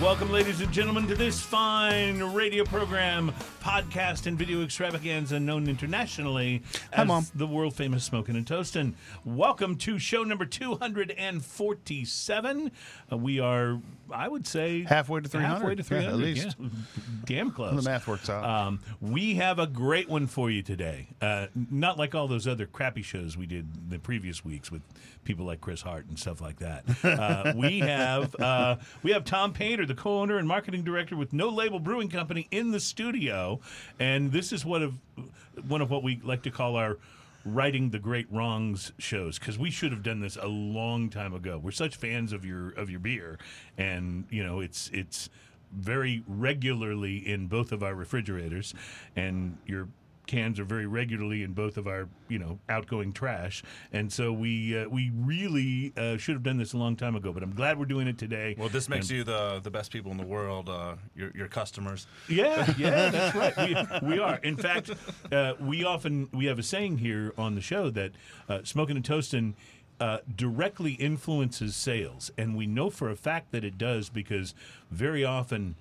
Welcome, ladies and gentlemen, to this fine radio program, podcast, and video extravaganza known internationally Hi, as Mom. the world famous Smoking and Toastin'. Welcome to show number 247. Uh, we are, I would say, Halfway to 300. Halfway to Yeah, at 300. least. yeah. Damn close. The math works out. Um, we have a great one for you today. Uh, not like all those other crappy shows we did the previous weeks with people like Chris Hart and stuff like that. Uh, we have uh, we have Tom Painter, the co-owner and marketing director with No Label Brewing Company, in the studio, and this is one of one of what we like to call our righting the great wrongs shows because we should have done this a long time ago. We're such fans of your of your beer, and you know it's it's very regularly in both of our refrigerators, and your cans are very regularly in both of our you know outgoing trash. And so we uh, we really uh, should have done this a long time ago. But I'm glad we're doing it today. Well, this makes And- you the the best people in the world. Uh, your your customers. Yeah, yeah, that's right. We, we are. In fact, uh, we often we have a saying here on the show that uh, smoking and toasting uh, directly influences sales, and we know for a fact that it does because very often.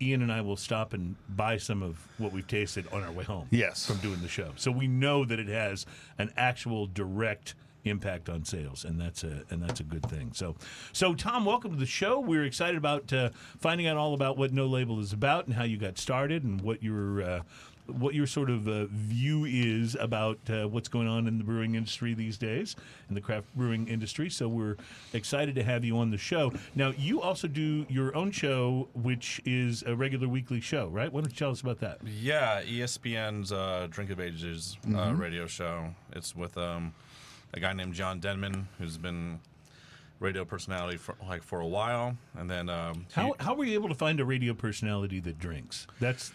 Ian and I will stop and buy some of what we've tasted on our way home. Yes. from doing the show, so we know that it has an actual direct impact on sales, and that's a and that's a good thing. So, so Tom, welcome to the show. We're excited about uh, finding out all about what No Label is about and how you got started and what your uh, what your sort of uh, view is about uh, what's going on in the brewing industry these days, in the craft brewing industry. So we're excited to have you on the show. Now, you also do your own show, which is a regular weekly show, right? Why don't you tell us about that? Yeah, ESPN's uh, Drink of Ages uh, radio show. It's with um, a guy named John Denman, who's been radio personality for like for a while, and then um, he How, how were you able to find a radio personality that drinks? That's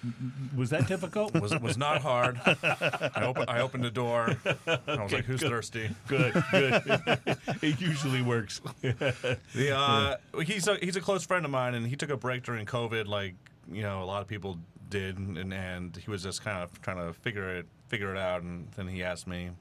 was that difficult? was was not hard. I, opened I opened the door. I was like, "Who's thirsty?" good, good. it usually works. The, uh, he's a he's a close friend of mine, and he took a break during COVID, like you know a lot of people did, and, and he was just kind of trying to figure it figure it out, and then he asked me.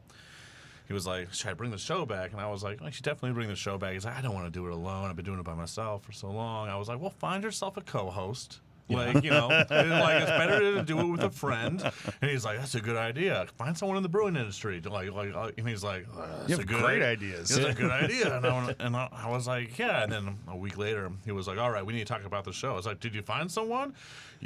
He was like, "Should I bring the show back?" And I was like, "I should definitely bring the show back." He's like, "I don't want to do it alone. I've been doing it by myself for so long." I was like, "Well, find yourself a co-host." Like you know, like it's better to do it with a friend. And he's like, "That's a good idea. Find someone in the brewing industry." Like, like, uh, and he's like, uh, "That's You a good great i- ideas. That's a good idea." And I, and I I was like, "Yeah." And then a week later, he was like, "All right, we need to talk about the show." I was like, "Did you find someone?"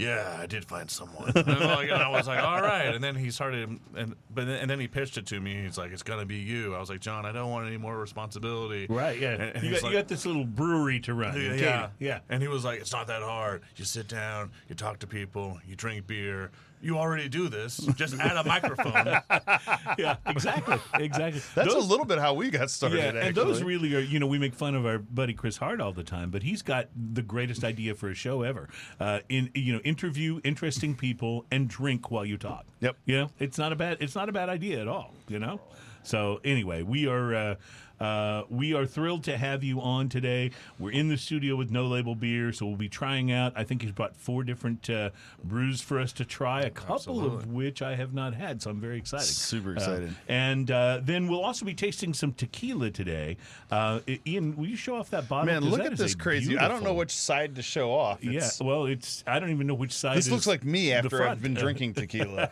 Yeah, I did find someone. and, I was like, "All right." And then he started, and but then, and then he pitched it to me. He's like, "It's gonna be you." I was like, "John, I don't want any more responsibility." Right, yeah. And- and you, got, like- you got this little brewery to run. yeah, yeah, yeah. And he was like, "It's not that hard. You sit down, you talk to people, you drink beer. You already do this. Just add a microphone." yeah, exactly, exactly. That's Those- a little bit how we got started. Yeah, actually. and those really are. You know, we make fun of our buddy Chris Hart all the time, but he's got the greatest idea for a show ever. Uh, in you know, interview interesting people and drink while you talk. Yep. You know, it's not a bad. It's not a bad idea at all. You know. So anyway, we are. Uh, uh, we are thrilled to have you on today. We're in the studio with No Label Beer, so we'll be trying out. I think he's brought four different uh, brews for us to try, a couple of which I have not had, so I'm very excited. Super Uh, excited. and uh, then we'll also be tasting some tequila today. Uh, Ian, will you show off that bottle? Man, look at this crazy. I don't know which side to show off. Yeah, well, it's I don't even know which side. This is looks like me after I've been drinking tequila.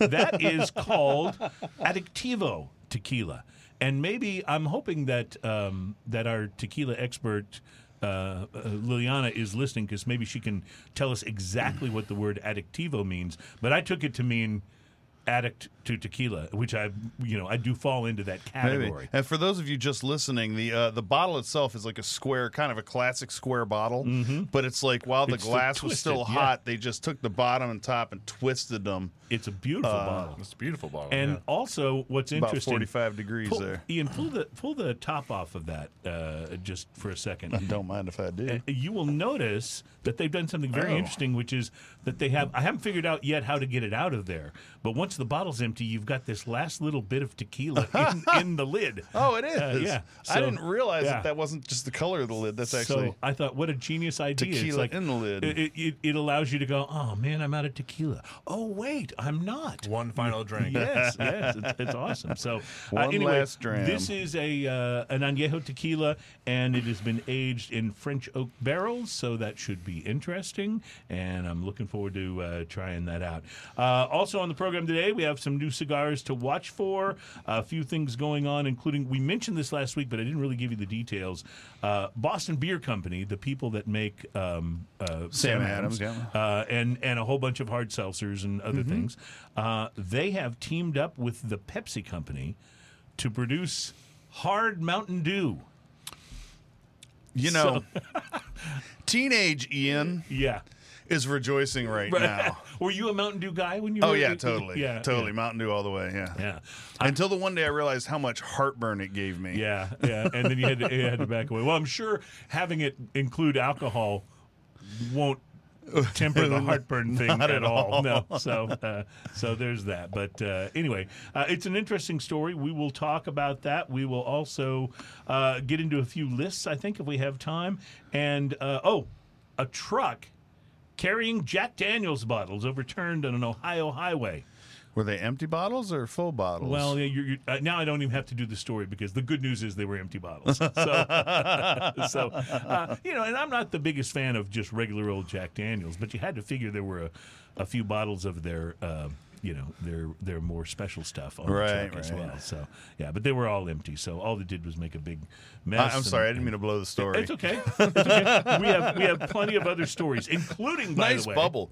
that is called Adictivo tequila, and maybe I'm hoping that um, that our tequila expert. Uh, uh, Liliana is listening because maybe she can tell us exactly what the word adictivo means. But I took it to mean addict to tequila, which I, you know, I do fall into that Maybe. category. And for those of you just listening, the uh, the bottle itself is like a square, kind of a classic square bottle. But it's like while the It's the glass was twisted, still yeah. hot, they just took the bottom and top and twisted them It's a beautiful bottle. It's a beautiful bottle. And yeah. also, what's about interesting, 45 degrees pull, there. Ian, pull the pull the top off of that uh, just for a second. I Don't mind if I do. And you will notice that they've done something very Oh. interesting, which is that they have. I haven't figured out yet how to get it out of there, but once the bottle's empty, you've got this last little bit of tequila in, in the lid. Oh, it is. Uh, yeah. I didn't realize yeah. that that wasn't just the color of the lid. That's actually so I thought, what a genius idea! It's Tequila like, in the lid. It, it- it, it allows you to go, oh man, I'm out of tequila. Oh wait, I'm not. One final drink. yes, yes, it's, it's awesome. So, uh, One anyway, last dram. this is a uh, an añejo tequila, and it has been aged in French oak barrels, so that should be interesting. And I'm looking forward to uh, trying that out. Uh, also on the program today, we have some new cigars to watch for. A few things going on, including we mentioned this last week, but I didn't really give you the details. Uh, Boston Beer Company, the people that make um, uh, Sam Adams, yeah. uh, and and a whole bunch of hard seltzers and other Mm-hmm. things. Uh, they have teamed up with the Pepsi Company to produce hard Mountain Dew. you know, teenage Ian Yeah. Is rejoicing right now. Were you a Mountain Dew guy when you? Were? Oh were yeah, totally. Yeah, totally. Mountain Dew all the way. Yeah. Yeah. Until the one day I realized how much heartburn it gave me. Yeah, yeah, and then you had to, you had to back away. Well, I'm sure having it include alcohol won't temper the heartburn thing at at all. all. No, so uh, so there's that. But uh, anyway, uh, it's an interesting story. We will talk about that. We will also uh, get into a few lists, I think, if we have time. And uh, oh, a truck carrying Jack Daniels bottles overturned on an Ohio highway. Were they empty bottles or full bottles? Well, you're, you're, uh, now I don't even have to do the story because the good news is they were empty bottles. So, so uh, you know, and I'm not the biggest fan of just regular old Jack Daniels, but you had to figure there were a, a few bottles of their, uh, you know, their their more special stuff on Right, the truck as well. So yeah, but they were all empty. So all they did was make a big mess. I, am sorry, I didn't mean to blow the story. It's okay. It's okay. we have we have plenty of other stories, including by nice the way, bubble.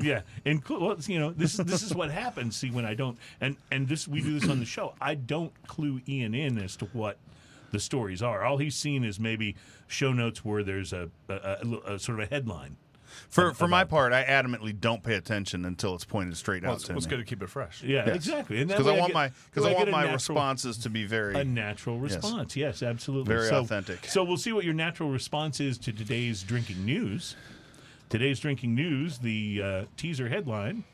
yeah, include well, you know this is this is what happens. See, when I don't and and this we do this on the show. I don't clue Ian in as to what the stories are. All he's seen is maybe show notes where there's a, a, a, a sort of a headline. For for my part, I adamantly don't pay attention until it's pointed straight Well, out it's, to it's me. good to keep it fresh. Yeah, Yes. exactly. Because I way want get- my because I get want my natural- responses to be very a natural response. Yes, absolutely. Very so, authentic. So we'll see what your natural response is to today's drinking news. Today's drinking news, the uh, teaser headline.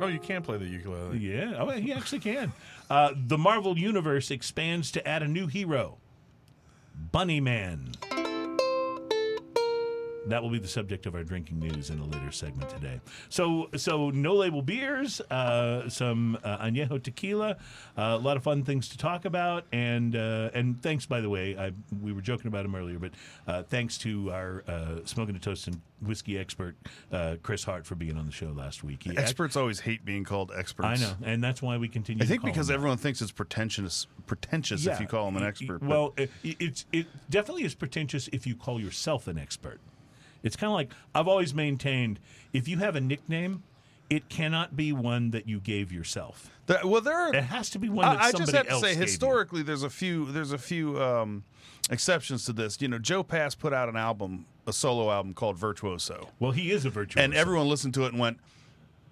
Oh, you can play the ukulele. Yeah, oh, he actually can. Uh, the Marvel Universe expands to add a new hero, Bunny Man. That will be the subject of our drinking news in a later segment today. So, so no label beers, uh, some uh, añejo tequila, uh, a lot of fun things to talk about, and uh, and thanks by the way, I, we were joking about him earlier, but uh, thanks to our uh, smoking a toast and whiskey expert uh, Chris Hart for being on the show last week. He act- experts always hate being called experts. I know, and that's why we continue. I to think call because them that. everyone thinks it's pretentious pretentious if you call him an expert. Well, it, it's it definitely is pretentious if you call yourself an expert. It's kind of like I've always maintained: if you have a nickname, it cannot be one that you gave yourself. There- well, there are. It has to be one that I, I just have to say, gave you. historically, there's a few there's a few um, exceptions to this. You know, Joe Pass put out an album, a solo album called Virtuoso, Well, he is a virtuoso, and everyone listened to it and went,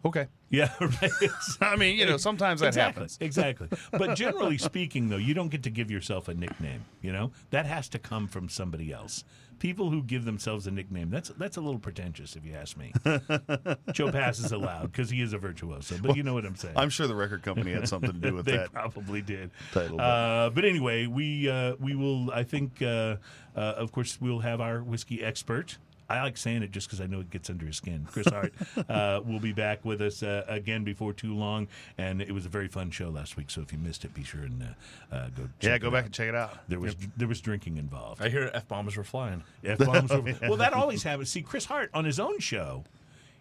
"Okay." yeah, right. I mean, you know, sometimes that exactly, happens. exactly. But generally speaking, though, you don't get to give yourself a nickname. You know that has to come from somebody else. People who give themselves a nickname that's that's a little pretentious, if you ask me. Joe Pass is allowed because he is a virtuoso, but you know what I'm saying. I'm sure the record company had something to do with that. they that. probably did. title, but- Uh, but anyway, we uh, we will. I think, uh, uh, of course, we'll have our whiskey expert. I like saying it just because I know it gets under his skin. Chris Hart uh, will be back with us uh, again before too long, and it was a very fun show last week. So if you missed it, be sure and uh, uh, go. Yeah, go it back out. and check it out. There was there was drinking involved. I hear f bombs were flying. F-bombs were- well, that always happens. See, Chris Hart on his own show,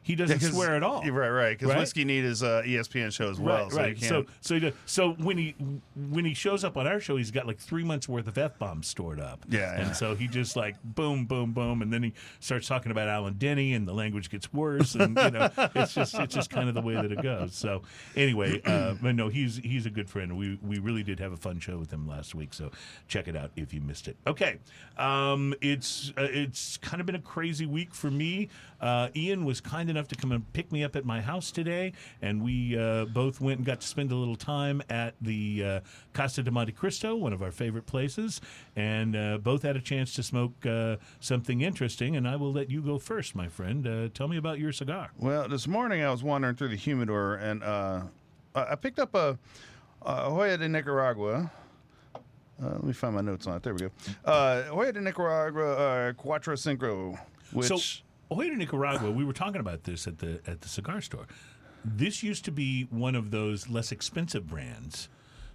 he doesn't 'cause- swear at all. Right, right. Because Right? Whiskey Need is uh, ESPN show as well. right, so right. You So, can't, so, he does- so when he when he shows up on our show, he's got like three months worth of f bombs stored up. Yeah, and yeah. so he just like boom, boom, boom, and then he starts talking about Alan Denny, and the language gets worse, and you know, it's just it's just kind of the way that it goes. So anyway, uh, but no, he's he's a good friend. We we really did have a fun show with him last week, so check it out if you missed it. Okay, um, it's uh, it's kind of been a crazy week for me. Uh, Ian was kind enough enough to come and pick me up at my house today, and we uh, both went and got to spend a little time at the uh, Casa de Monte Cristo, one of our favorite places, and uh, both had a chance to smoke uh, something interesting. And I will let you go first, my friend. Uh, tell me about your cigar. Well, this morning I was wandering through the humidor and uh, I I picked up a, a Hoyo de Nicaragua. Uh, let me find my notes on it. There we go. Uh, Hoyo de Nicaragua uh, Cuatro Cinco, which So, Hoyo de Nicaragua, we were talking about this at the at the cigar store. This used to be one of those less expensive brands.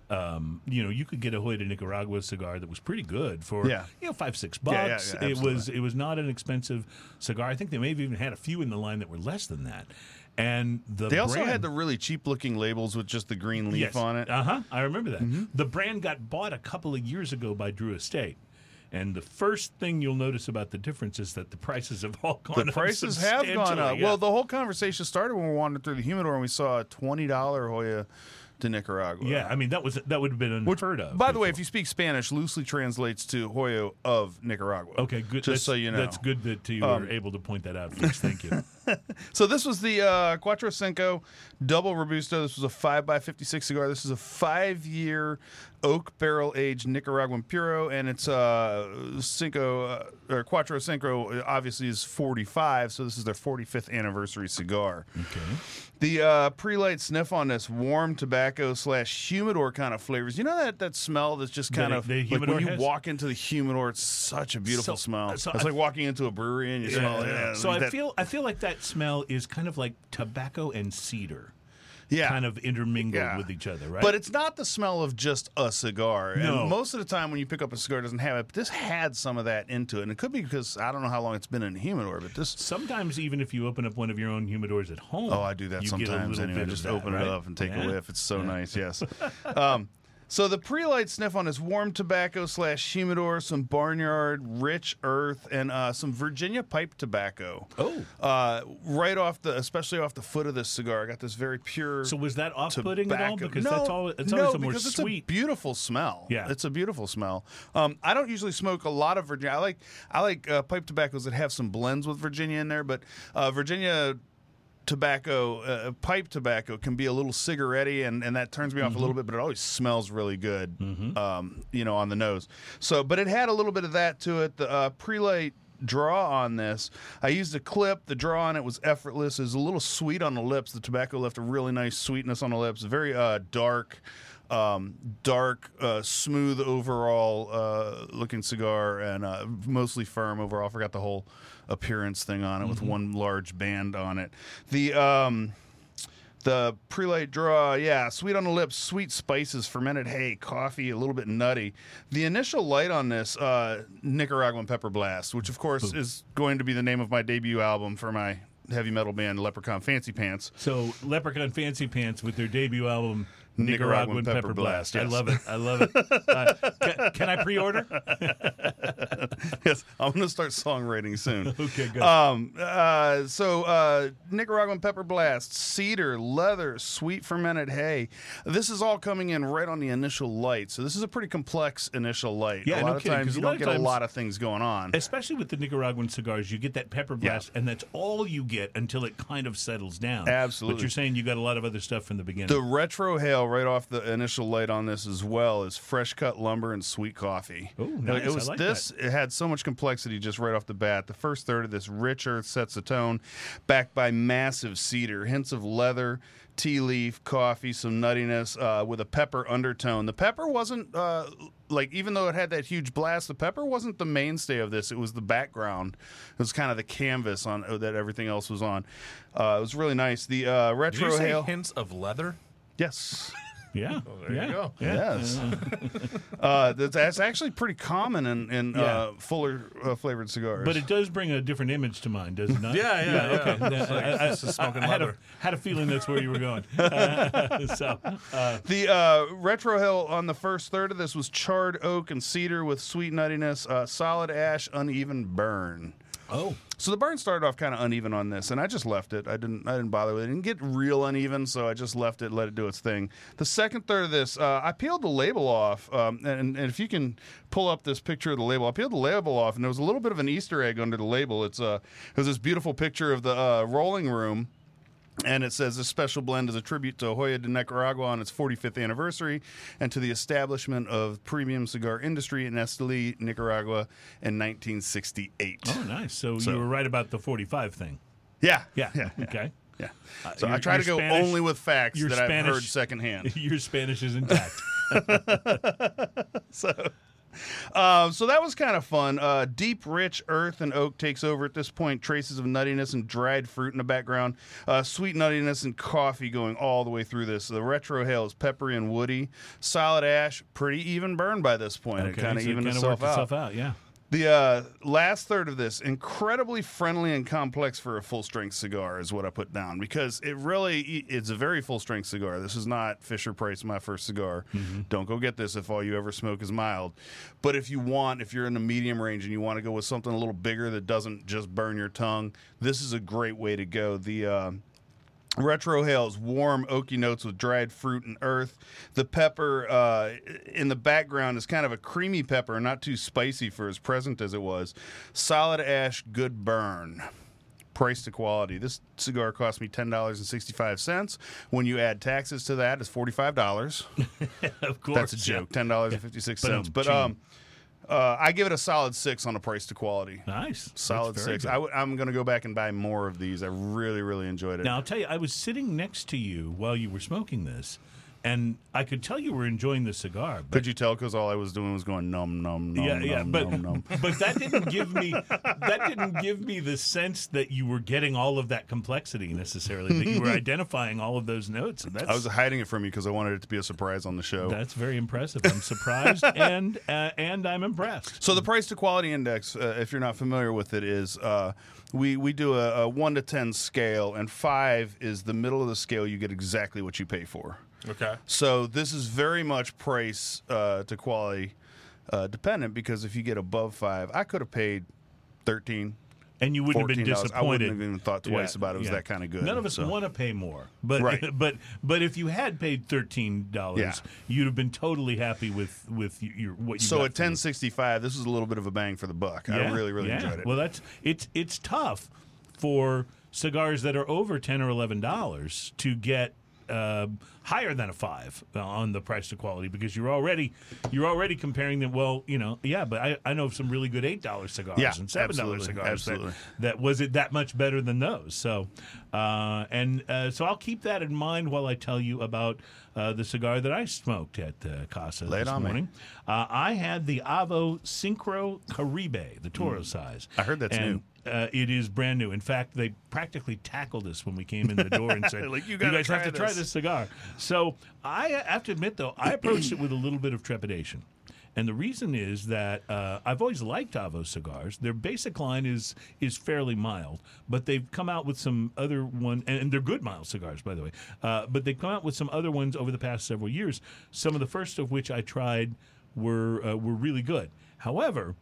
Um, you know, you could get a Hoyo de Nicaragua cigar that was pretty good for Yeah. you know five six Yeah, yeah, bucks. yeah, it was it was not an expensive cigar. I think they may have even had a few in the line that were less than that. And the they also brand- had the really cheap looking labels with just the green leaf on it. uh huh. I remember Mm-hmm. that. The brand got bought a couple of years ago by Drew Estate. And the first thing you'll notice about the difference is that the prices have all gone the up. prices have gone up. yeah. Well, the whole conversation started when we wandered through the humidor and we saw a twenty dollar Hoyo de Nicaragua. Yeah, I mean that was that would have been Which, unheard of. by the way, if you speak Spanish, loosely translates to Hoyo of Nicaragua. okay, good. Just that's- so you know. Um, that's good that you were able to point that out. First. Thank you. So this was the uh, Cuatro Cinco Double Robusto. This was a five x fifty-six cigar. This is a five-year oak barrel aged Nicaraguan Puro, and it's uh, Cinco uh, or Cuatro Cinco. Obviously, is forty-five. So this is their forty-fifth anniversary cigar. Okay. The uh, pre-light sniff on this warm tobacco slash humidor kind of flavors. You know that that smell that's just kind That of the like when you has? walk into the humidor. It's such a beautiful So- smell. so it's I- like walking into a brewery and you smell yeah, so I that- feel I feel like that smell is kind of like tobacco and cedar, yeah. kind of intermingled Yeah. with each other, right? But it's not the smell of just a cigar. No. And most of the time when you pick up a cigar, it doesn't have it. But this had some of that into it. And it could be because I don't know how long it's been in the humidor, but this. Sometimes even if you open up one of your own humidors at home, Oh, I do that a sometimes anyway. Just that, open right? it up and take Yeah. a whiff. It's so nice, yes. um, so the pre-light sniff on is warm tobacco slash humidor, some barnyard, rich earth, and uh, some Virginia pipe tobacco. Oh. Uh, right off the, especially off the foot of this cigar, I got this very pure. So was that off-putting at all? Because no, that's all. It's no, always a more because it's sweet. a beautiful smell. Yeah. it's a beautiful smell. Um, I don't usually smoke a lot of Virginia. I like I like uh, pipe tobaccos that have some blends with Virginia in there, but uh, Virginia tobacco, uh, pipe tobacco, can be a little cigarette-y, and, and that turns me off a little bit. But it always smells really good, um, you know, on the nose. So, but it had a little bit of that to it. The uh, pre-light draw on this i used a clip the draw on it was effortless it was a little sweet on the lips the tobacco left a really nice sweetness on the lips very uh, dark um, dark, uh, smooth overall uh, looking cigar, and uh, mostly firm overall. I forgot the whole appearance thing on it with one large band on it. The um, the pre-light draw, yeah, sweet on the lips, sweet spices, fermented hay, coffee, a little bit nutty. The initial light on this uh, Nicaraguan Pepper Blast, which of course is going to be the name of my debut album for my heavy metal band Leprechaun Fancy Pants. So Leprechaun Fancy Pants with their debut album. Nicaraguan Nicaraguan, Pepper Pepper, Blast, Blast. I love it. I love it. Uh, can, can I pre-order? yes, I'm going to start songwriting soon. Okay, good. Um, uh, so uh, Nicaraguan pepper blast, cedar, leather, sweet fermented hay. This is all coming in right on the initial light. So this is a pretty complex initial light. Yeah, a lot no of kidding, times you don't get a lot of things going on. Especially with the Nicaraguan cigars, you get that pepper Yeah. blast, and that's all you get until it kind of settles down. Absolutely. But you're saying you got a lot of other stuff from the beginning. The retrohale right off the initial light on this as well is fresh cut lumber and sweet coffee. It- nice. It was like this. It had so much complexity just right off the bat. The first third of this rich earth sets the tone, backed by massive cedar, hints of leather, tea leaf, coffee, some nuttiness uh, with a pepper undertone. The pepper wasn't uh, like even though it had that huge blast, the pepper wasn't the mainstay of this. It was the background. It was kind of the canvas on that everything else was on. Uh, it was really nice. The uh, Did retro you say hail. hints of leather? Yes. yeah. there you yeah. go. Yeah. Yes, uh, that's, that's actually pretty common in, in Yeah. uh, fuller uh, flavored cigars. But it does bring a different image to mind, does it not? Yeah, yeah, yeah. Okay. It's like- I, I- it's smoking I had, a, had a feeling that's where you were going. so, uh, the uh, retrohale on the first third of this was charred oak and cedar with sweet nuttiness, uh, solid ash, uneven burn. Oh, So the burn started off kind of uneven on this, and I just left it. I didn't. I didn't bother with it. It didn't get real uneven, so I just left it, let it do its thing. The second third of this, uh, I peeled the label off, um, and, and if you can pull up this picture of the label, I peeled the label off, and there was a little bit of an Easter egg under the label. It's uh, it was this beautiful picture of the uh, rolling room. And it says this special blend is a tribute to Hoyo de Nicaragua on its 45th anniversary and to the establishment of premium cigar industry in Esteli, Nicaragua in 1968. oh, nice. So, So- you were right about the 45 thing. Yeah. Yeah. Yeah. Okay. Yeah. Uh, So I try to go Spanish- only with facts that I've heard secondhand. Your Spanish is intact. so, uh, so that was kind of fun. Uh, deep, rich earth and oak takes over at this point. Traces of nuttiness and dried fruit in the background. Uh, sweet nuttiness and coffee going all the way through this. The retrohale is peppery and woody. Solid ash, pretty even burn by this point. it kind of so kinda itself worked out. itself out. Yeah. The uh, last third of this, incredibly friendly and complex for a full strength cigar, is what I put down because it really it's a very full strength cigar. This is not Fisher Price, my first cigar. Don't go get this if all you ever smoke is mild. But if you want, if you're in the medium range and you want to go with something a little bigger that doesn't just burn your tongue, this is a great way to go. The uh, Retrohale's warm oaky notes with dried fruit and earth. The pepper uh, in the background is kind of a creamy pepper, not too spicy for as present as it was. Solid ash, good burn. Price to quality. This cigar cost me ten dollars and sixty five cents. When you add taxes to that, it's forty five dollars. Of course. That's a joke. Ten dollars and fifty six cents. But, um, uh, I give it a solid six on the price to quality. Nice. Solid six. good. I w- I'm going to go back and buy more of these. I really, really enjoyed it. Now I'll tell you, I was sitting next to you while you were smoking this, and I could tell you were enjoying the cigar. But Could you tell? Because all I was doing was going num num num yeah, num yeah, but num num. but that didn't give me that didn't give me the sense that you were getting all of that complexity necessarily. That you were identifying all of those notes. And that's I was hiding it from you because I wanted it to be a surprise on the show. that's very impressive. I'm surprised and uh, and I'm impressed. So the price to quality index, uh, if you're not familiar with it, is uh, we we do a, a one to ten scale, and five is the middle of the scale. You get exactly what you pay for. Okay. So this is very much price uh, to quality uh, dependent because if you get above five, I could have paid thirteen. And you wouldn't have been $14. I wouldn't have even thought twice about it. It was that kinda good, None of us so. want to pay more, but Right. but but if you had paid thirteen dollars, Yeah. you'd have been totally happy with with your what you. So got at for your- ten sixty five, this is a little bit of a bang for the buck. I really really yeah. enjoyed it. Well, that's it's it's tough for cigars that are over ten or eleven dollars to get uh, higher than a five on the price to quality because you're already you're already comparing them. Well, you know, yeah, but I, I know of some really good eight dollar cigars Yeah, and seven dollar cigars. absolutely. That, that was it that much better than those. So, uh, and uh, so I'll keep that in mind while I tell you about uh, the cigar that I smoked at uh, Casa Lay this morning. Uh, I had the Avo Syncro Caribe, the Toro size. Mm. I heard that's And, Uh, it is brand new. In fact, they practically tackled us when we came in the door and said, Like, "You "You guys have to try this." this cigar." So I have to admit, though, I approached it with a little bit of trepidation. And the reason is that uh, I've always liked Avo cigars. Their basic line is is fairly mild, but they've come out with some other one, and, and they're good mild cigars, by the way. Uh, but they've come out with some other ones over the past several years. Some of the first of which I tried were uh, were really good. However,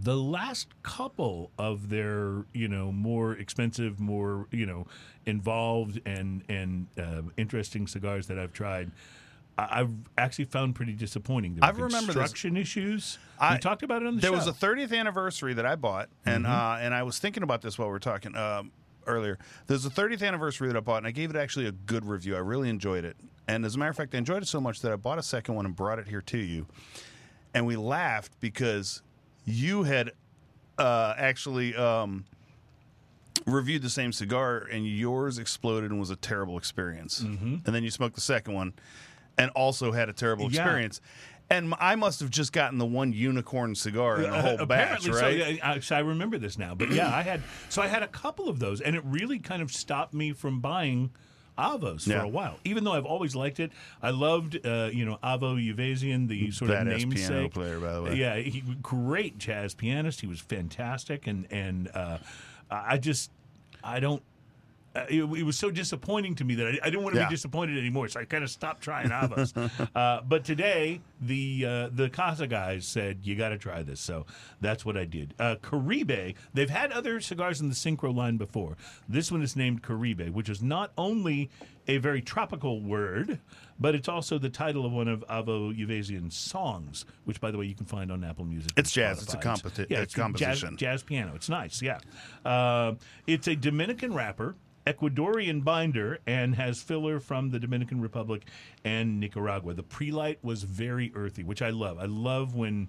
the last couple of their you know more expensive more you know involved and and uh, interesting cigars that i've tried I've actually found pretty disappointing. There I remember this. construction issues. I- we talked about it on the show. there show. was a 30th anniversary that I bought, and Mm-hmm. uh, and I was thinking about this while we were talking um, earlier. There's a 30th anniversary that I bought, and I gave it actually a good review. I really enjoyed it, and as a matter of fact, I enjoyed it so much that I bought a second one and brought it here to you. And we laughed because you had uh, actually um, reviewed the same cigar, and yours exploded and was a terrible experience. Mm-hmm. And then you smoked the second one, and also had a terrible Yeah. experience. And I must have just gotten the one unicorn cigar in the whole batch, right? so. Yeah, I, so I remember this now. But yeah, I had so I had a couple of those, and it really kind of stopped me from buying Avos for a while. Even though I've always liked it, I loved uh, you know Avo Uvezian, the sort of Badass namesake piano player, by the way. Yeah, he great jazz pianist. He was fantastic, and and uh, I just I don't. Uh, it, it was so disappointing to me that I, I didn't want to Yeah. be disappointed anymore. So I kind of stopped trying avos. uh, but today, the uh, the Casa guys said you got to try this, so that's what I did. Uh, Caribe. They've had other cigars in the Syncro line before. This one is named Caribe, which is not only a very tropical word, but it's also the title of one of Avo Uvezian's songs, which, by the way, you can find on Apple Music. It's jazz. It's a competi- yeah, a it's composition. Jazz, jazz piano. It's nice. Yeah, uh, it's a Dominican wrapper. Ecuadorian binder and has filler from the Dominican Republic and Nicaragua. The pre-light was very earthy, which I love. I love when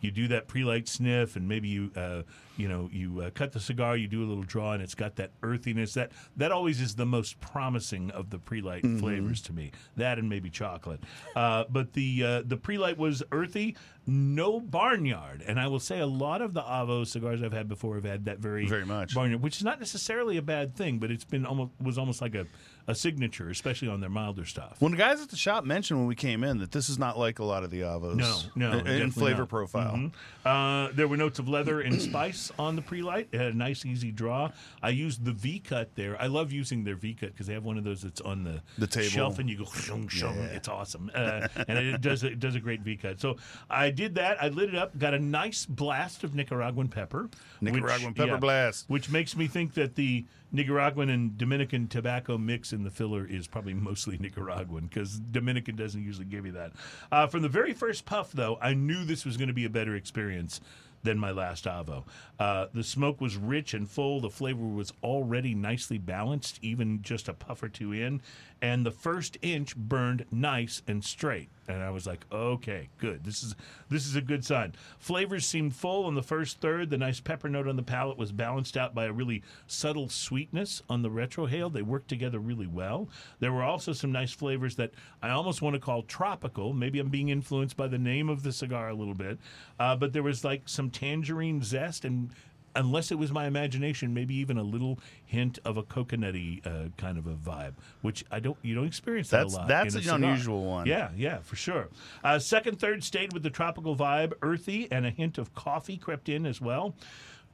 you do that pre-light sniff and maybe you uh, you know you uh, cut the cigar, you do a little draw, and it's got that earthiness. That that always is the most promising of the pre-light flavors to me. That and maybe chocolate. Uh, but the uh, the pre-light was earthy, no barnyard, and I will say a lot of the Avo cigars I've had before have had that very Very much. barnyard, which is not necessarily a bad thing, but it's been almost was almost like a, a signature, especially on their milder stuff. When the guys at the shop mentioned when we came in that this is not like a lot of the avos. No, no, in- in, flavor not. profile. Mhm. Uh, there were notes of leather and spice on the pre-light. It had a nice, easy draw. I used the V cut there. I love using their V cut because they have one of those that's on the, The table. shelf, and you go shung, shung. It's awesome, uh, and it does it does a great V cut. So I did that. I lit it up. Got a nice blast of Nicaraguan pepper. Nicaraguan which- pepper blast. which makes me think that the Nicaraguan and Dominican tobacco mix in the filler is probably mostly Nicaraguan because Dominican doesn't usually give you that. Uh, from the very first puff, though, I knew this was going to be a better experience than my last Avo. Uh, the smoke was rich and full. The flavor was already nicely balanced, even just a puff or two in. And the first inch burned nice and straight. And I was like, okay, good. This is this is a good sign. Flavors seemed full on the first third. The nice pepper note on the palate was balanced out by a really subtle sweetness on the retrohale. They worked together really well. There were also some nice flavors that I almost want to call tropical. Maybe I'm being influenced by the name of the cigar a little bit, uh, but there was like some tangerine zest and unless it was my imagination, maybe even a little hint of a coconutty uh, kind of a vibe, which I don't you don't experience that That's- a lot. that's an cigar. unusual one. Yeah, yeah, for sure. Uh, second, third stayed with the tropical vibe, earthy, and a hint of coffee crept in as well.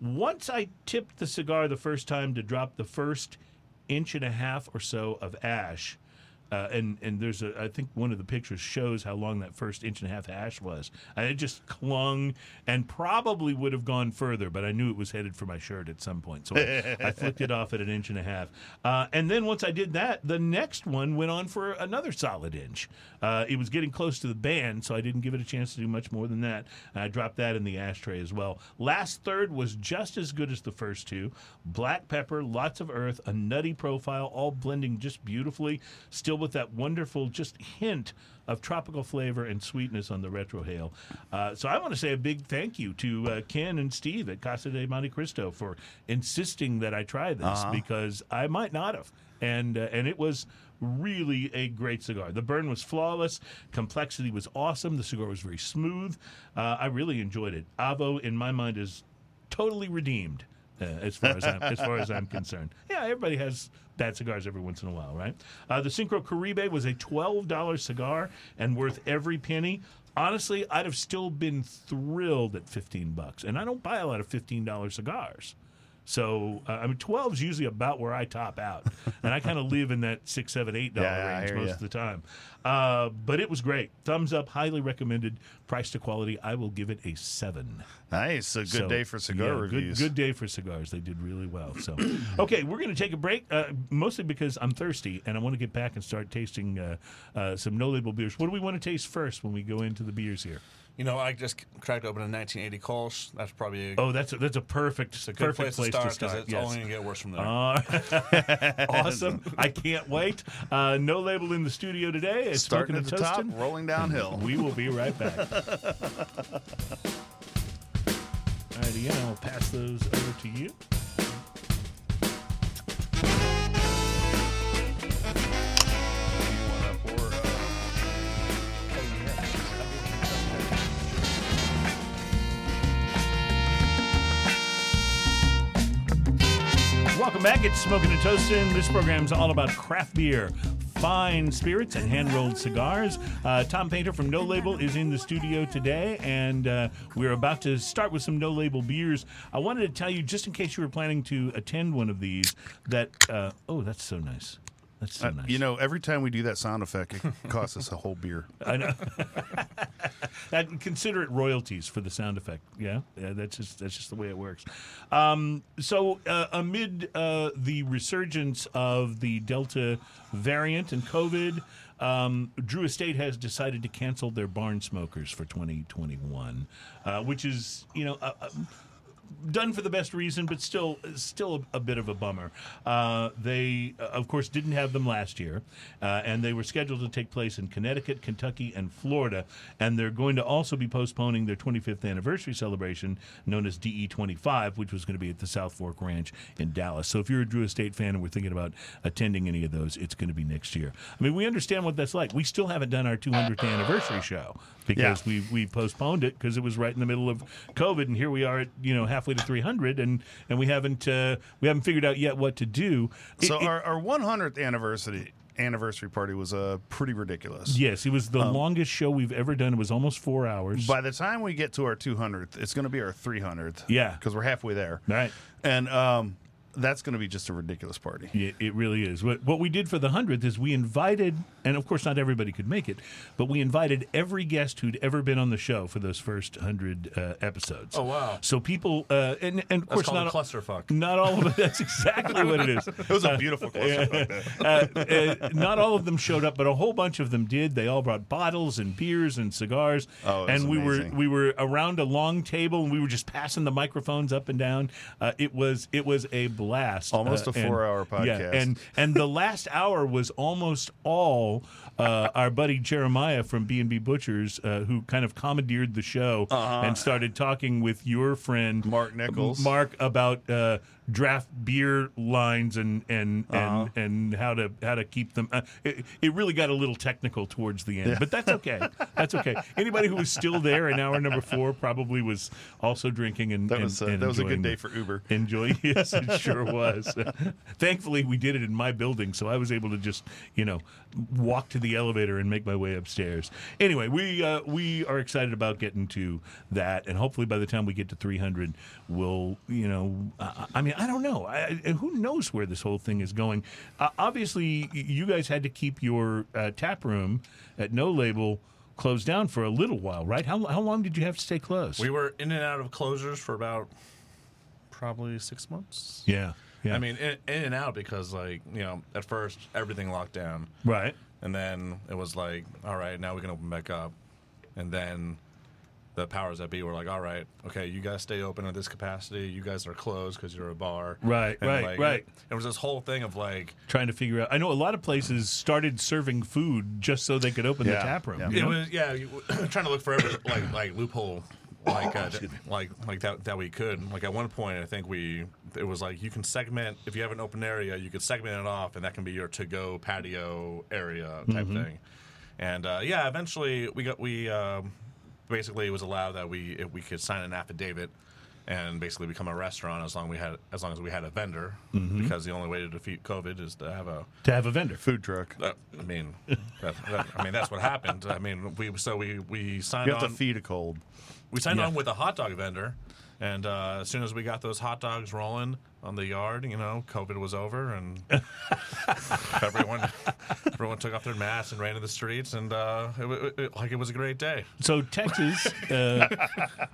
Once I tipped the cigar the first time to drop the first inch and a half or so of ash. Uh, and and there's a I think one of the pictures shows how long that first inch and a half ash was, and it just clung and probably would have gone further, but I knew it was headed for my shirt at some point, so I, I flicked it off at an inch and a half. Uh, and then once I did that, the next one went on for another solid inch. Uh, it was getting close to the band, so I didn't give it a chance to do much more than that. I dropped that in the ashtray as well. Last third was just as good as the first two. Black pepper, lots of earth, a nutty profile, all blending just beautifully. Still with that wonderful just hint of tropical flavor and sweetness on the retrohale. Uh, so I want to say a big thank you to uh, Ken and Steve at Casa de Monte Cristo for insisting that I try this because I might not have. And, uh, and it was really a great cigar. The burn was flawless. Complexity was awesome. The cigar was very smooth. Uh, I really enjoyed it. Avo, in my mind, is totally redeemed. Uh, as far as I'm as far as I'm concerned, yeah, everybody has bad cigars every once in a while, right? Uh, the Syncro Caribe was a twelve dollar cigar and worth every penny. Honestly, I'd have still been thrilled at fifteen bucks, and I don't buy a lot of fifteen dollar cigars. So uh, I mean, twelve is usually about where I top out, and I kind of live in that six, seven, eight dollar Yeah, range most ya. of the time. Uh, but it was great. Thumbs up, highly recommended. Price to quality, I will give it a seven. Nice. A good So, day for cigar yeah, reviews. Good, good day for cigars. They did really well. So, okay, we're going to take a break, uh, mostly because I'm thirsty and I want to get back and start tasting uh, uh, some no label beers. What do we want to taste first when we go into the beers here? You know, I just cracked open a 1980 Kolsch. That's probably a, Oh, that's a, that's a perfect, it's a good perfect place, to start start. because it's yes. only going to get worse from there. Uh, awesome! I can't wait. Uh, no label in the studio today. It's Starting Smoking at and the top, rolling downhill. We will be right back. All right, Ian, I'll pass those over to you. Back. It's Smoking and Toasting. This program's all about craft beer, fine spirits and hand rolled cigars. Uh, Tom Painter from No Label is in the studio today, and uh, we're about to start with some No Label beers. I wanted to tell you, just in case you were planning to attend one of these, that uh, oh, that's so nice. That's so Uh, nice. You know, every time we do that sound effect, it costs us a whole beer. I know. that consider it royalties for the sound effect. Yeah, yeah. That's just that's just the way it works. Um, so uh, amid uh, the resurgence of the Delta variant and COVID. Um, Drew Estate has decided to cancel their barn smokers for 2021, uh, which is, you know, uh, uh, done for the best reason, but still, still a, bit of a bummer. Uh, they, uh, of course, didn't have them last year, uh, and they were scheduled to take place in Connecticut, Kentucky, and Florida. And they're going to also be postponing their 25th anniversary celebration, known as DE25, which was going to be at the South Fork Ranch in Dallas. So if you're a Drew Estate fan and we're thinking about attending any of those, it's going to be next year. I mean, we understand what that's like. We still haven't done our 200th anniversary show because we we postponed it because it was right in the middle of COVID, and here we are at you know halfway to 300, and and we haven't uh, we haven't figured out yet what to do. It- So our, our 100th anniversary anniversary party was uh, pretty ridiculous. yes, it was the longest show we've ever done. It was almost four hours. By the time we get to our 200th, it's going to be our 300th. Yeah. because we're halfway there. right. And um, that's going to be just a ridiculous party. It, it really is. What, what we did for the hundredth is we invited, and of course not everybody could make it, but we invited every guest who'd ever been on the show for those first hundred uh, episodes. Oh, wow. So people, uh, and, and of That's course not a clusterfuck. Not all of it. That's exactly what it is. It was a beautiful cluster. uh, uh, not all of them showed up, but a whole bunch of them did. They all brought bottles and beers and cigars, Oh, it was and we amazing. were we were around a long table and we were just passing the microphones up and down. Uh, it was it was a blast. Almost Uh, a four-hour Yeah, podcast. and and the last hour was almost all uh, our buddy Jeremiah from B and B Butchers, uh, who kind of commandeered the show and started talking with your friend Uh-huh. Mark Nichols. Mark about uh, draft beer lines and and Uh-huh. and, and how to how to keep them. Uh, it, it really got a little technical towards the end, but that's okay. That's okay. Anybody who was still there in hour number four probably was also drinking and That and- was uh, and that was a good day for Uber. Enjoy, yes, it sure was. Thankfully, we did it in my building, so I was able to just, you know, walk to the elevator and make my way upstairs. Anyway, we uh, we are excited about getting to that, and hopefully by the time we get to 300, we'll, you know, I, I mean, I don't know, I, I- who knows where this whole thing is going. Uh, obviously, you guys had to keep your uh, tap room at No Label closed down for a little while, right? How how long did you have to stay closed? We were in and out of closures for about probably six months. yeah, yeah, I mean, in, in and out because, like, you know, at first everything locked down, right. and then it was like, all right, now we can open back up, and then the powers that be were like, all right, okay, you guys stay open at this capacity. You guys are closed because you're a bar. Right, And, right, like, right. It, was this whole thing of like, trying to figure out. I know a lot of places started serving food just so they could open the tap room. yeah. you it was yeah, you, trying to look for every like like loophole. Like, uh, like, like that that we could. Like at one point, I think we it was like you can segment if you have an open area, you could segment it off, and that can be your to-go patio area type thing. And uh, yeah, eventually we got we um, basically it was allowed that we if we could sign an affidavit and basically become a restaurant as long we had as long as we had a vendor because the only way to defeat COVID is to have a to have a vendor. Food truck. that, I mean, that, that, I mean that's what happened. I mean, we so we we signed You have on. to feed a cold. we signed Yeah. on with a hot dog vendor, and uh, as soon as we got those hot dogs rolling on the yard, you know, COVID was over, and everyone everyone took off their masks and ran to the streets, and uh, it, wa- it, like it was a great day. So Texas, uh,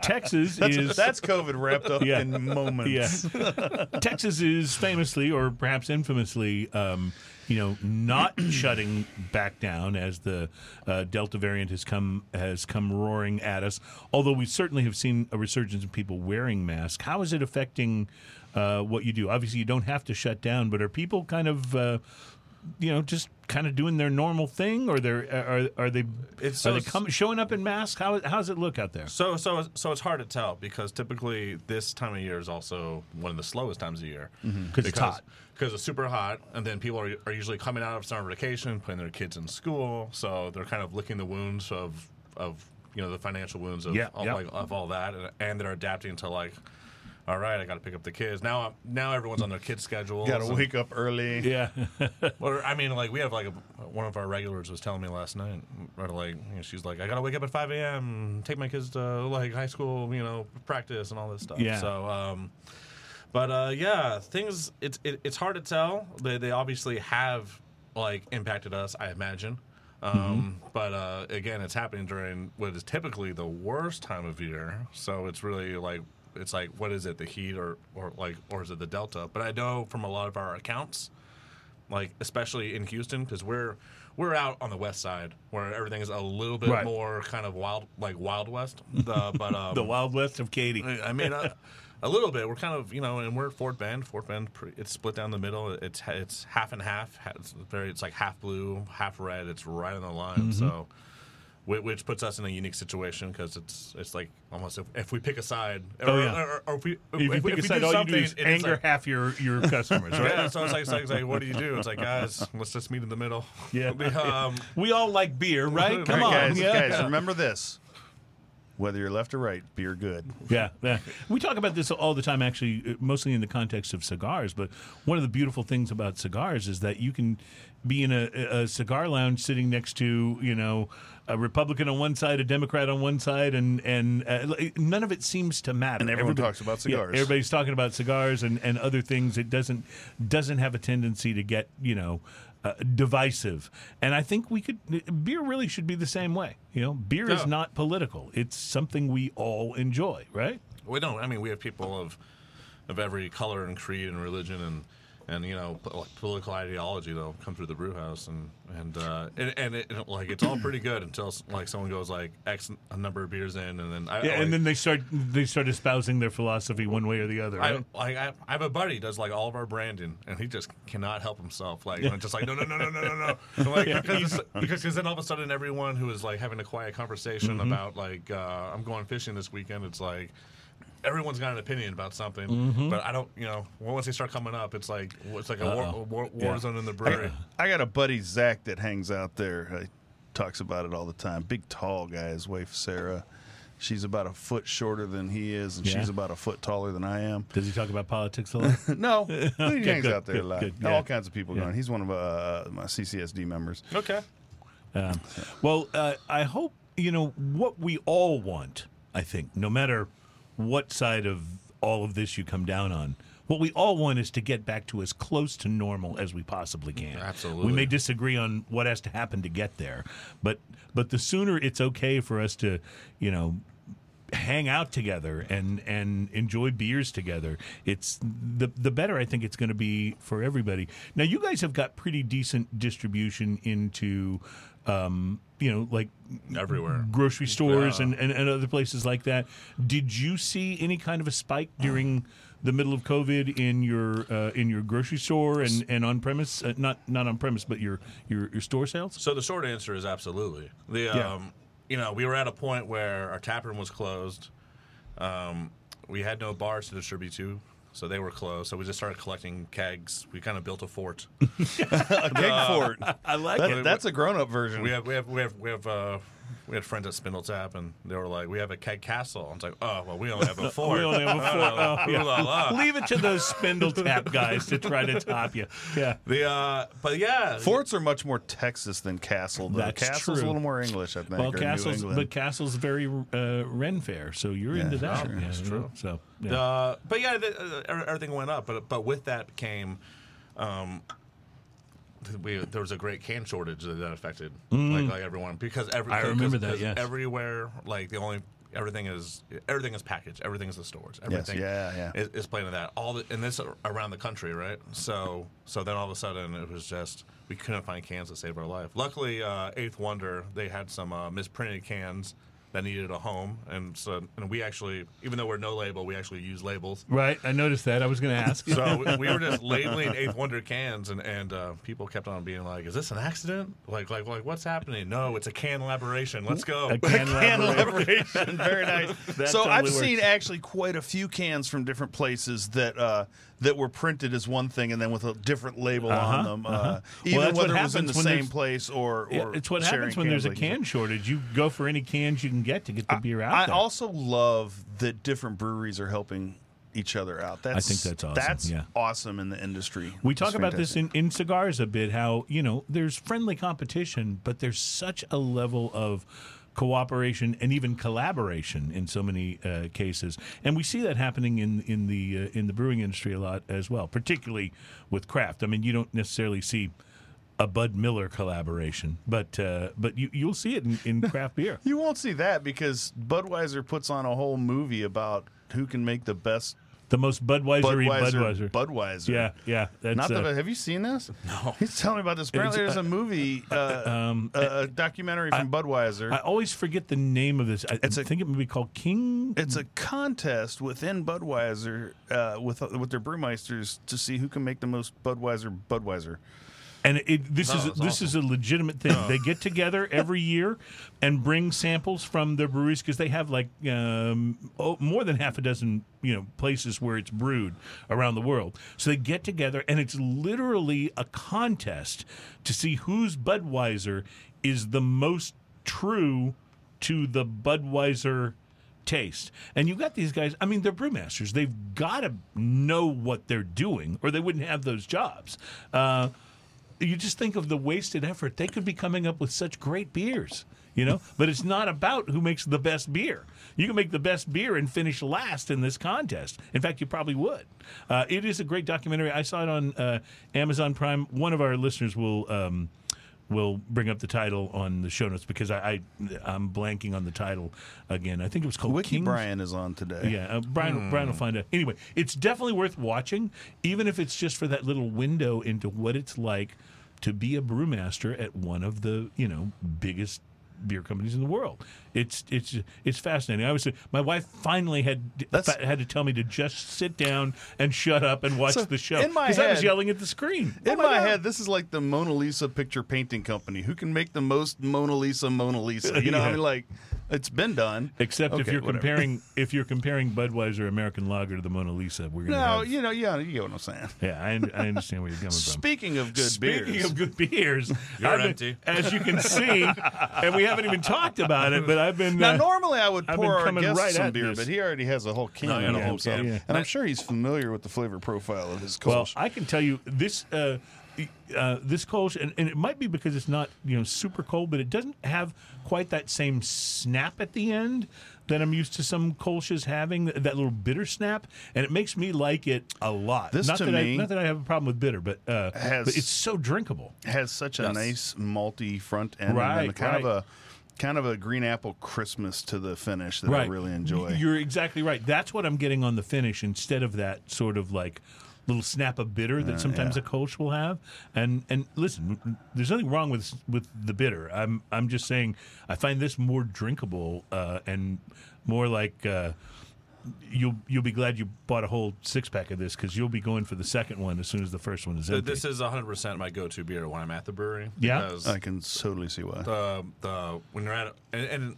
Texas is That's COVID wrapped up Yeah. in moments. yeah. Texas is famously, or perhaps infamously, um, you know, not shutting back down as the uh, Delta variant has come has come roaring at us. Although we certainly have seen a resurgence of people wearing masks. How is it affecting uh, what you do? Obviously, you don't have to shut down, but are people kind of uh, you know, just kind of doing their normal thing, or they're uh, are are they It's are they come, showing up in masks? How how does it look out there? So so so it's hard to tell because typically this time of year is also one of the slowest times of year mm-hmm. 'Cause it's hot. Because it's super hot, and then people are, are usually coming out of summer vacation, putting their kids in school, so they're kind of licking the wounds of of you know the financial wounds of Yeah, all, yeah. like of all that, and, and they're adapting to like all right, I got to pick up the kids. Now, I'm, now everyone's on their kids' schedule. Got to wake up early. Yeah. Well, I mean, like we have like a, one of our regulars was telling me last night, right? Like you know, she's like, I gotta wake up at five a.m. take my kids to like high school, you know, practice and all this stuff. Yeah. So, um, but uh, yeah, things it's it, it's hard to tell. They they obviously have like impacted us, I imagine. Um, But uh, again, it's happening during what is typically the worst time of year. So it's really like it's like what is it, the heat or or like or is it the delta? But I know from a lot of our accounts like especially in Houston because we're we're out on the west side where everything is a little bit Right. more kind of wild like wild west the, but um, the Wild West of Katy. I mean a, a little bit we're kind of you know and we're at Fort Bend Fort Bend it's split down the middle it's it's half and half it's very it's like half blue half red it's right on the line Mm-hmm. so which puts us in a unique situation because it's it's like almost if, if we pick a side or, Oh, yeah. or, or if we if, If you if we- pick if a side, do all you do something is and it's anger like- half your, your customers, right? yeah, so it's like, it's like, it's like, what do you do? It's like, guys, let's just meet in the middle. Yeah. um, We all like beer, right? Come All on. guys, yeah. guys, remember this. Whether you're left or right, beer good. Yeah, yeah. We talk about this all the time, actually, uh, mostly in the context of cigars. But one of the beautiful things about cigars is that you can be in a, a cigar lounge sitting next to, you know, a Republican on one side, a Democrat on one side, and and uh, none of it seems to matter. And everyone Everybody- talks about yeah, cigars. everybody's talking about cigars and, and other things. It doesn't doesn't have a tendency to get you know. Uh, divisive, and I think we could. Beer really should be the same way. You know, beer is not political; it's something we all enjoy, right? we don't. I mean, we have people of of every color and creed and religion and and you know po- political ideology they'll come through the brew house and and uh, and, and it, like it's all pretty good until like someone goes like X a number of beers in and then I, Yeah, like, and then they start they start espousing their philosophy one way or the other. I, Right? like I, I have a buddy who does like all of our branding, and he just cannot help himself. Like, and just like no, no, no, no, no, no, no. Like, because, because because then all of a sudden, everyone who is like having a quiet conversation Mm-hmm. about like uh, I'm going fishing this weekend, it's like everyone's got an opinion about something, Mm-hmm. but I don't. You know, once they start coming up, it's like it's like a war, Uh-oh. war, war Yeah. zone in the brewery. I got a buddy Zach that hangs out there. He talks about it all the time. Big tall guy. His wife Sarah. She's about a foot shorter than he is, and Yeah. she's about a foot taller than I am. Does he talk about politics a lot? no, he hangs good, out there good, a lot. good, All kinds of people Yeah. going. He's one of uh, my CCSD members. Okay. Um, well, uh, I hope you know what we all want. I think no matter what side of all of this you come down on. What we all want is to get back to as close to normal as we possibly can. Absolutely. We may disagree on what has to happen to get there, but but the sooner it's okay for us to, you know, hang out together and and enjoy beers together it's the the better i think it's going to be for everybody now you guys have got pretty decent distribution into um you know like Everywhere. grocery stores Yeah. and, and, and other places like that did you see any kind of a spike during the middle of covid in your uh, in your grocery store and and on premise uh, not not on premise but your your your store sales So the short answer is absolutely. The Yeah. um, you know, we were at a point where our tap room was closed. Um, we had no bars to distribute to, so they were closed. So we just started collecting kegs. We kind of built a fort. A keg fort. i like That- it that's a grown-up version. we have we have we have we have uh, we had friends at Spindle Tap, and they were like, "We have a keg castle." And it's like, "Oh, well, we only have a fort." We only have a fort. Oh, Ooh yeah. la la. Leave it to those spindle tap guys to try to top you. Yeah. The uh, but yeah, Forts are much more Texas than Castle. though. That's Castle's true. a little more English, I think. Well, or Castle's England. but Castle's very uh, Ren fair, so you're into that. sure. Yeah, That's true. So yeah. Uh, but yeah, the, uh, everything went up. But but with that came, um, we there was a great can shortage that affected like, like everyone because every Mm. I remember that, yes. everywhere like the only everything is everything is packaged everything is the stores everything yeah, yeah. Is, is playing to that all the, and this around the country right so so then all of a sudden it was just we couldn't find cans to save our life luckily uh, Eighth Wonder they had some uh, misprinted cans that needed a home and so and we actually even though we're no label we actually use labels right. I noticed that. I was going to ask. so we- we were just labeling Eighth Wonder cans, and and uh, people kept on being like, "Is this an accident? Like like like what's happening? No, it's a can elaboration. Let's go." A can can elaboration. elaboration. Very nice. That so totally I've works. seen actually quite a few cans from different places that uh, that were printed as one thing and then with a different label on them. Uh, Even Uh-huh, that's what whether it was in the same place or, or Yeah, it's what happens when there's a can shortage. You go for any cans you can get to get the beer out I also love that different breweries are helping each other out. That's, I think that's awesome, That's yeah. awesome in the industry. We talk about this in, in cigars a bit. How you know there's friendly competition, but there's such a level of cooperation and even collaboration in so many uh, cases, and we see that happening in in the uh, in the brewing industry a lot as well, particularly with craft. I mean, you don't necessarily see a Bud Miller collaboration, but uh, but you you'll see it in, in craft beer. You won't see that because Budweiser puts on a whole movie about who can make the best The most Budweiser Budweiser. Budweiser. Budweiser. yeah, yeah. That's Not uh. Have you seen this? No. He's telling me about this. Apparently, It's, there's a movie, uh, um, a, a documentary from Budweiser. I always forget the name of this. I, It's I a- think it may be called King. it's a contest within Budweiser uh, with with their brewmeisters to see who can make the most Budweiser Budweiser. And it, this Oh, is this is a legitimate thing. They get together every year and bring samples from their breweries because they have like um, oh, more than half a dozen you know places where it's brewed around the world. So they get together and it's literally a contest to see whose Budweiser is the most true to the Budweiser taste. And you've got these guys, I mean, they're brewmasters. They've got to know what they're doing or they wouldn't have those jobs. Uh, you just think of the wasted effort. They could be coming up with such great beers, you know? but it's not about who makes the best beer. You can make the best beer and finish last in this contest. In fact, you probably would. Uh, it is a great documentary. I saw it on uh, Amazon Prime. One of our listeners will. Um, will bring up the title on the show notes because I, I I'm blanking on the title again. I think it was called Wiki King's Brian is on today. yeah, uh, Brian. Brian will find out. Anyway, it's definitely worth watching, even if it's just for that little window into what it's like to be a brewmaster at one of the you know biggest beer companies in the world. It's it's it's fascinating. I was my wife finally had fa- had to tell me to just sit down and shut up and watch So, the show because I was yelling at the screen. In Oh my, God. head, this is like the Mona Lisa picture painting company. Who can make the most Mona Lisa Mona Lisa? You know, I mean, like it's been done. Except if you're whatever. comparing if you're comparing Budweiser American Lager to the Mona Lisa, we're gonna No, have, you know, yeah, you get what I'm saying. yeah. I, I understand where you're coming from. Speaking of good Speaking beers, of good beers, You're I've been- empty. as you can see, and we haven't even talked about it. But I've been now uh, normally I would I've pour our coming guest right some beer, this. but he already has a whole can yeah, of the it himself, can. Yeah. and I'm sure he's familiar with the flavor profile of his Kolsch. well, I can tell you this. Uh, uh, this Kolsch, and, and it might be because it's not you know super cold, but it doesn't have quite that same snap at the end that I'm used to some Kolsch's having. That little bitter snap, and it makes me like it a lot. This not to that me I, not that I have a problem with bitter, but, uh, has- but it's so drinkable. has such a Yes. nice malty front end, Right, then kind of a kind of a green apple Christmas to the finish that I really enjoy. You're exactly right. That's what I'm getting on the finish instead of that sort of like little snap of bitter that sometimes Uh, yeah. a Kolsch will have. And and listen, there's nothing wrong with with the bitter. I'm I'm just saying I find this more drinkable uh, and more like. Uh, You'll you'll be glad you bought a whole six pack of this because you'll be going for the second one as soon as the first one is Th- empty. This is 100% my go-to beer when I'm at the brewery. Yeah? I can totally see why. the the when you're at and, and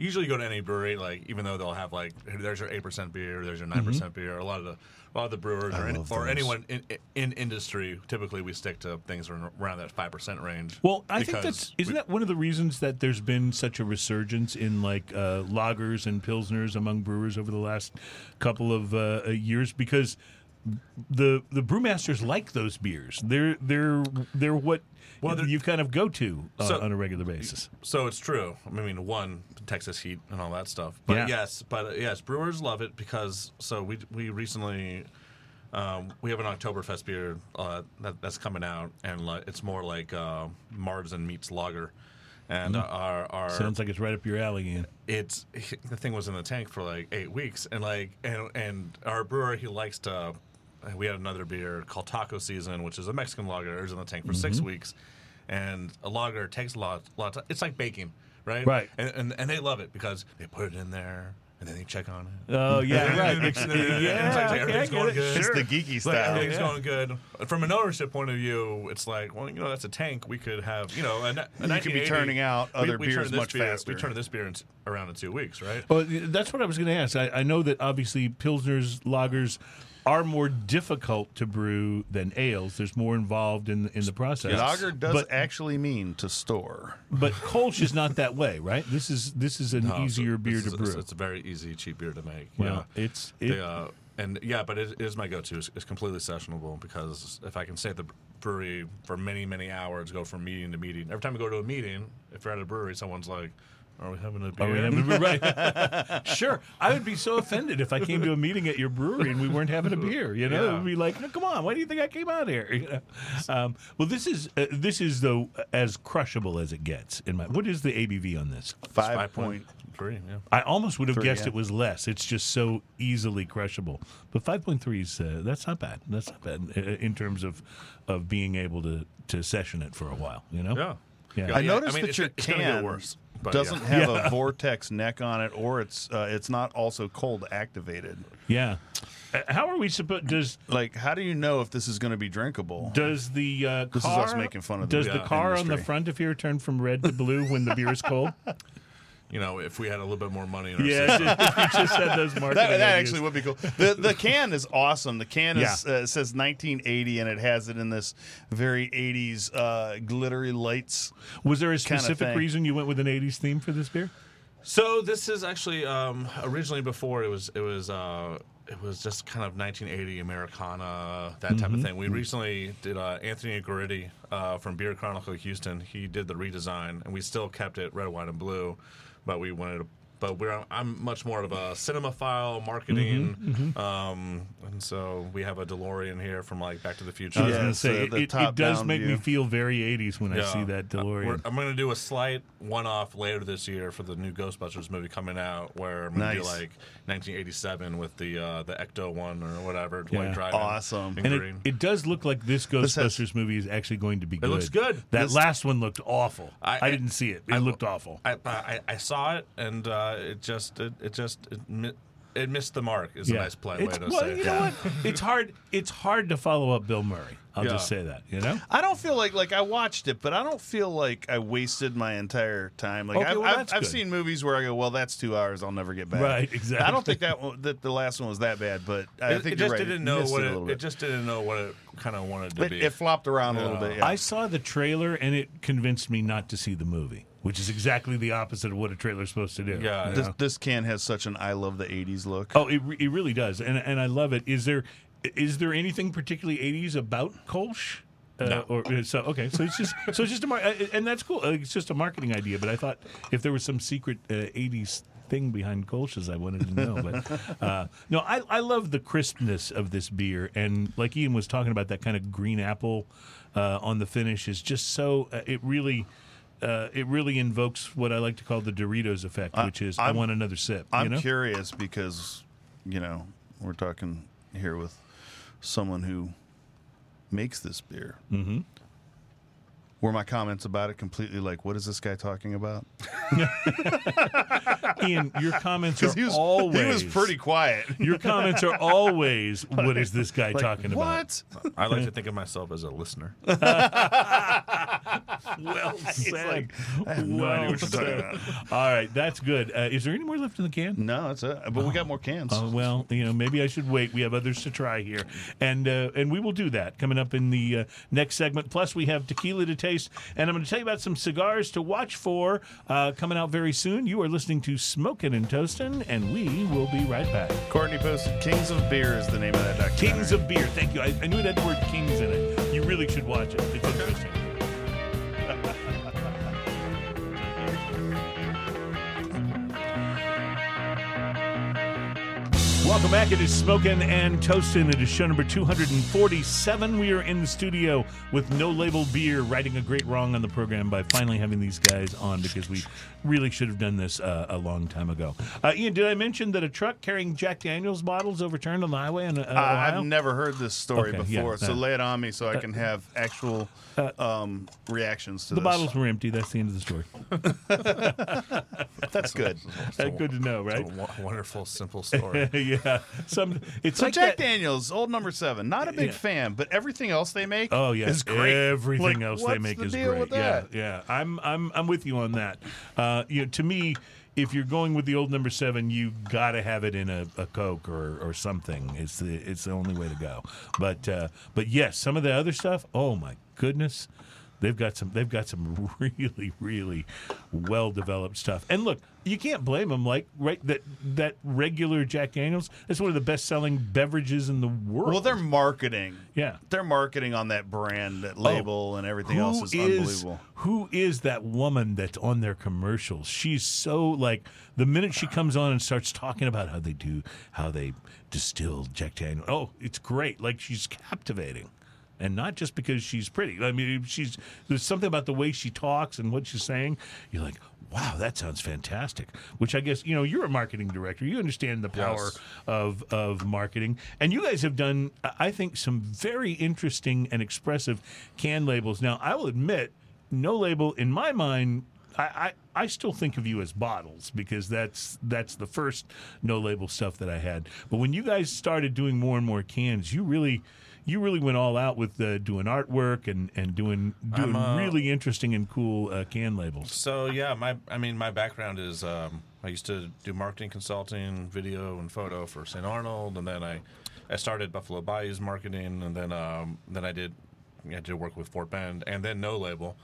usually you go to any brewery like even though they'll have like there's your eight percent beer, there's your 9 percent beer. A lot of the a lot of the brewers or, any, or anyone in, in industry typically we stick to things around that five percent range. Well, I think that's isn't we- that one of the reasons that there's been such a resurgence in like uh, lagers and pilsners among brewers over the last couple of uh, years because the the brewmasters like those beers. They're they're they're what Well, they're- you kind of go to uh, So- on a regular basis. So it's true. I mean, one Texas heat and all that stuff. But Yeah. yes, but uh, yes, brewers love it because so we we recently um, we have an Oktoberfest beer uh, that, that's coming out, and like, it's more like uh, Marzen meets lager, and uh, our our Sounds like it's right up your alley, Ian. it's the thing was in the tank for like eight weeks, and like and and our brewer he likes to. We had another beer called Taco Season, which is a Mexican lager. It was in the tank for Mm-hmm. six weeks, and a lager takes a lot, lot. Of time. It's like baking, right? Right. And, and and they love it because they put it in there and then they check on it. Oh yeah, right. It's, it's like, yeah, okay, everything's get going it. good. It's Sure. the geeky Like, style. everything's yeah. going good. From an ownership point of view, it's like, well, you know, that's a tank. We could have, you know, a, a You could be turning out other we beers much beer, faster. We turned this beer in, around in two weeks, right? Well, that's what I was going to ask. I, I know that obviously pilsners, lagers are more difficult to brew than ales. There's more involved in in the process. Lager does but, actually mean to store. but Kolsch is not that way, right? This is this is an No, so easier beer this to is- brew. It's, it's a very easy, cheap beer to make. well, yeah. it's They, it, uh, and yeah, but it is my go-to. It's, it's completely sessionable because if I can stay at the brewery for many, many hours, go from meeting to meeting. Every time I go to a meeting, if you're at a brewery, someone's like, "Are we having a beer?" Are we having a right? sure. I would be so offended if I came to a meeting at your brewery and we weren't having a beer. You know, Yeah. it would be like, no, come on, why do you think I came out here? You know? um, well, this is uh, this is though as crushable as it gets. In my, what is the ABV on this? Five point. three. Yeah. I almost would have Three, guessed yeah. it was less. It's just so easily crushable. But 5.3 is uh, that's not bad. That's not bad uh, in terms of of being able to to session it for a while. You know. Yeah. Yeah. I Yeah, noticed mean, that it's- your it's gonna can get worse, but doesn't yeah. have Yeah. a vortex neck on it, or it's uh, it's not also cold activated. Yeah. Uh, how are we supposed? Does Like, how do you know if this is going to be drinkable? Does the uh, This is us making fun of the Does the car on the front of here turn from red to blue when the beer is cold? You know, if we had a little bit more money in our yeah, system. if you just had those marketing That, that actually would be cool. The the can is awesome. The can is Yeah. uh, says 1980, and it has it in this very 80s uh, glittery lights. Was there a specific reason you went with an '80s theme for this beer? So this is actually um, originally before it was it was uh, it was just kind of 1980 Americana that type of thing. We recently did uh, Anthony Aguritti uh, from Beer Chronicle Houston. He did the redesign, and we still kept it red, white, and blue, but we wanted to. But we're I'm much more of a cinemaphile marketing, um, and so we have a DeLorean here from like Back to the Future. I was Yeah, going to say it, the it- it top does down make me view. feel very '80s when I see that Uh, we're- DeLorean. I'm going to do a slight one-off later this year for the new Ghostbusters movie coming out, where I'm going to do Nice. like 1987 with the uh, the Ecto one or whatever, Yeah. white driving, Awesome. in and it, green. it does look like this This has- Ghostbusters movie is actually going to be good. looks good. That This- last one looked awful. I, I- I- didn't see it. It I- looked awful. I, I I saw it and uh, it just it, it just it, mi- it missed the mark. Is a nice polite way It's- to well, say. you it. know what? It's hard. It's hard to follow up Bill Murray. I'll Yeah. just say that. You know. I don't feel like like I watched it, but I don't feel like I wasted my entire time. Like Okay, I've, well, I've, that's I've good. seen movies where I go, well, that's two hours. I'll never get back. Right, exactly. I don't think that one, that the last one was that bad, but I It, think it you're just right. didn't know Missed what it, a it, little it bit. just didn't know what it kind of wanted to It, be. it flopped around a little bit. Yeah. I saw the trailer and it convinced me not to see the movie, which is exactly the opposite of what a trailer's supposed to do. Yeah, you this, know? this can has such an I love the '80s look. Oh, it, re- it really does, and and I love it. Is there is there anything particularly '80s about Kolsch? Uh, No. Or uh, so okay, so it's just so it's just a mar- uh, and that's cool. Uh, It's just a marketing idea, but I thought if there was some secret uh, '80s thing behind Kolsch's, I wanted to know. But uh, no, I I love the crispness of this beer, and like Ian was talking about, that kind of green apple uh, on the finish is just so. Uh, it really. Uh, it really invokes what I like to call the Doritos effect, which is I I'm- want another sip. I'm you know? curious because you know we're talking here with someone who makes this beer. Mm-hmm. Were my comments about it completely like, what is this guy talking about? Ian, your comments are he was always he was pretty quiet. Your comments are always what is this guy talking about? what? I like to think of myself as a listener. Well said. like, I have no well idea what you're talking said. about. All right, that's good. Uh, is there any more left in the can? No, that's it. But we got more cans. Oh well, you know, maybe I should wait. We have others to try here, and uh, and we will do that coming up in the uh, next segment. Plus, we have tequila to taste, and I'm going to tell you about some cigars to watch for uh, coming out very soon. You are listening to Smoking and Toastin', and we will be right back. Courtney posted "Kings of Beer" is the name of that documentary. Kings of Beer. Thank you. I, I knew it had the word Kings in it. You really should watch it. It's interesting. Welcome back. It is Smoking and Toasting. It is show number 247. We are in the studio with No Label Beer, righting a great wrong on the program by finally having these guys on because we really should have done this uh, a long time ago. Uh, Ian, did I mention that a truck carrying Jack Daniels bottles overturned on the highway in uh, Uh, I've never heard this story Okay, before, yeah, so uh, lay it on me so I can have actual um, reactions to The this. bottles were empty. That's the end of the story. That's good. That's good to know, right? A wonderful, simple story. yeah. Some. It's So like Jack that- Daniels, old number seven, not a big Yeah. fan, but everything else they make Oh yeah, is great. Everything Like, else they make the is great. yeah, yeah. I'm I'm I'm with you on that. Uh, you know, to me, if you're going with the old number seven, you got to have it in a, a Coke or, or something. It's the it's the only way to go. But uh, but yes, some of the other stuff. Oh my goodness. They've got some. They've got some really, really well developed stuff. And look, you can't blame them. Like right, that that regular Jack Daniels. That's one of the best selling beverages in the world. Well, they're marketing. Yeah. They're marketing on that brand, that oh, label, and everything else is, unbelievable. Who is that woman that's on their commercials? She's so like the minute she comes on and starts talking about how they do, how they distill Jack Daniels. Oh, it's great. Like she's captivating. And not just because she's pretty. I mean, she's there's something about the way she talks and what she's saying. You're like, wow, that sounds fantastic. Which I guess you know you're a marketing director. You understand the power Yes. of of marketing. And you guys have done, I think, some very interesting and expressive can labels. Now, I will admit, no label in my mind. I, I, I still think of you as bottles because that's that's the first no label stuff that I had. But when you guys started doing more and more cans, you really you really went all out with uh, doing artwork and, and doing doing I'm, uh, really interesting and cool uh, can labels. So yeah, my I mean my background is um, I used to do marketing consulting, video and photo for St. Arnold, and then I I started Buffalo Bayou's marketing, and then um, then I did I did work with Fort Bend, and then No Label,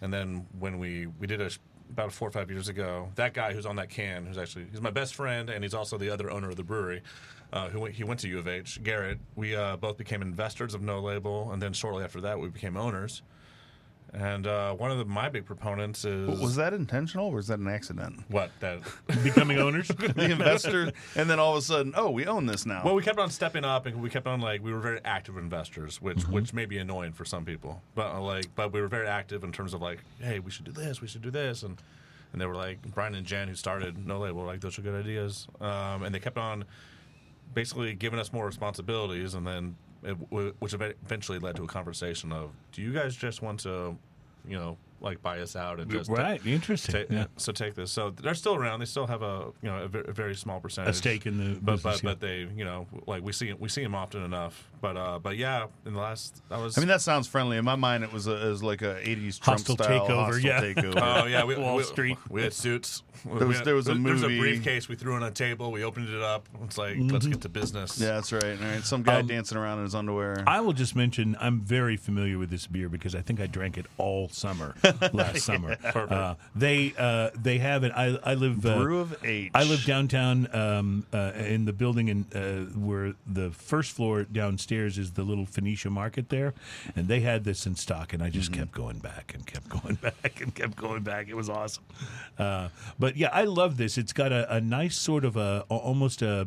and then when we we did a about four or five years ago, that guy who's on that can, who's actually he's my best friend, and he's also the other owner of the brewery. Uh, who went, he went to U of H, Garrett. We uh, both became investors of No Label, and then shortly after that, we became owners. And uh, one of the, my big proponents is Was that intentional or was that an accident? what that. Becoming owners? The investor, and then all of a sudden, oh, we own this now. well, we kept on stepping up, and we kept on like we were very active investors, which which may be annoying for some people, but uh, like but we were very active in terms of like, hey, we should do this, we should do this, and and they were like Brian and Jen who started No Label, were like those are good ideas, um, and they kept on basically giving us more responsibilities, and then it, which eventually led to a conversation of, do you guys just want to, you know, like buy us out and just right. Interesting. Ta- yeah. So take this. So they're still around. They still have a you know a, ve- a very small percentage A stake in the but business, but yeah. but they you know like we see we see them often enough. But uh but yeah, in the last I was I mean, that sounds friendly. In my mind, it was, a, it was like a '80s Trump Hostile style takeover, hostile yeah. takeover. Oh yeah, we, Wall we, Street. We had suits. There was- had- there was a movie. There was a briefcase. We threw on a table. We opened it up. It's like Mm-hmm. let's get to business. yeah, that's right. All right, some guy Um, dancing around in his underwear. I will just mention I'm very familiar with this beer because I think I drank it all summer last summer. Uh, they uh, they have it. I I live uh, Brew of H. I live downtown um, uh, in the building in, uh, where the first floor downstairs is the little Phoenicia market there, and they had this in stock, and I just Mm-hmm. kept going back and kept going back and kept going back. It was awesome. Uh, but yeah, I love this. It's got a, a nice sort of a almost a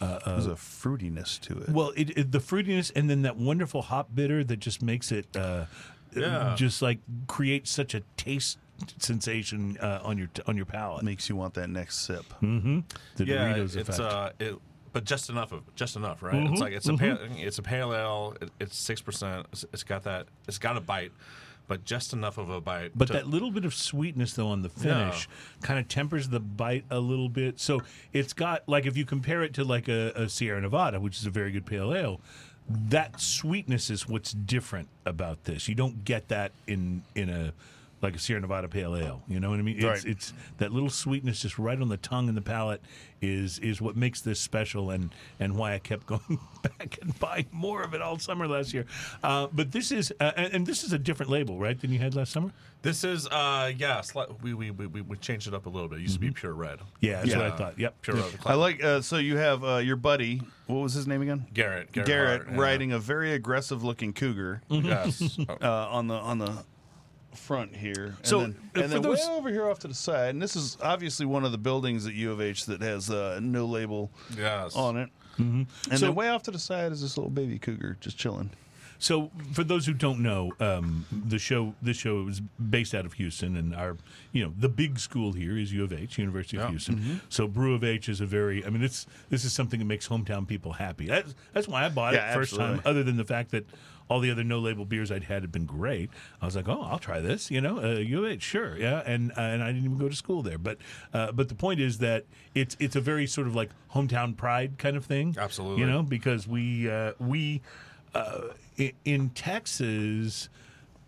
There's a fruitiness to it. well, it, it, the fruitiness and then that wonderful hop bitter that just makes it uh, Yeah. just like creates such a taste sensation uh, on your on your palate. makes you want that next sip. The yeah, Doritos it's effect. uh, it, but just enough of just enough, right? Mm-hmm, It's like it's a pale, it's a pale ale. It, it's six percent. It's, it's got that. It's got a bite, but just enough of a bite. but to- that little bit of sweetness though on the finish kind of tempers the bite a little bit. So it's got like if you compare it to like a, a Sierra Nevada, which is a very good pale ale, that sweetness is what's different about this. You don't get that in in a like a Sierra Nevada pale ale. You know what I mean? It's, Right. it's that little sweetness just right on the tongue and the palate is is what makes this special and and why I kept going back and buying more of it all summer last year. Uh, but this is uh, and, and this is a different label, right, than you had last summer. This is uh yeah, sli- we, we we we we changed it up a little bit. It used to be pure red. Yeah, that's what I thought. Yep. Pure red. I like. Uh, so you have uh, your buddy. What was his name again? Garrett. Garrett, Garrett Hart, yeah. riding a very aggressive looking cougar Yes. uh, on the on the front here. And So, then, uh, and then those- way over here off to the side, and this is obviously one of the buildings at U of H that has uh, no label yes. on it. And So- then way off to the side is this little baby cougar just chilling. So, for those who don't know, um, the show this show is based out of Houston, and our you know the big school here is U of H, University of Yeah. Houston. So, Brew of H is a very I mean this this is something that makes hometown people happy. That's that's why I bought Yeah, it first time. Other than the fact that all the other no label beers I'd had had been great, I was like, oh, I'll try this. You know, uh, U of H, sure, yeah. And uh, and I didn't even go to school there, but uh, but the point is that it's it's a very sort of like hometown pride kind of thing. Absolutely. you know, because we uh, we uh, in Texas,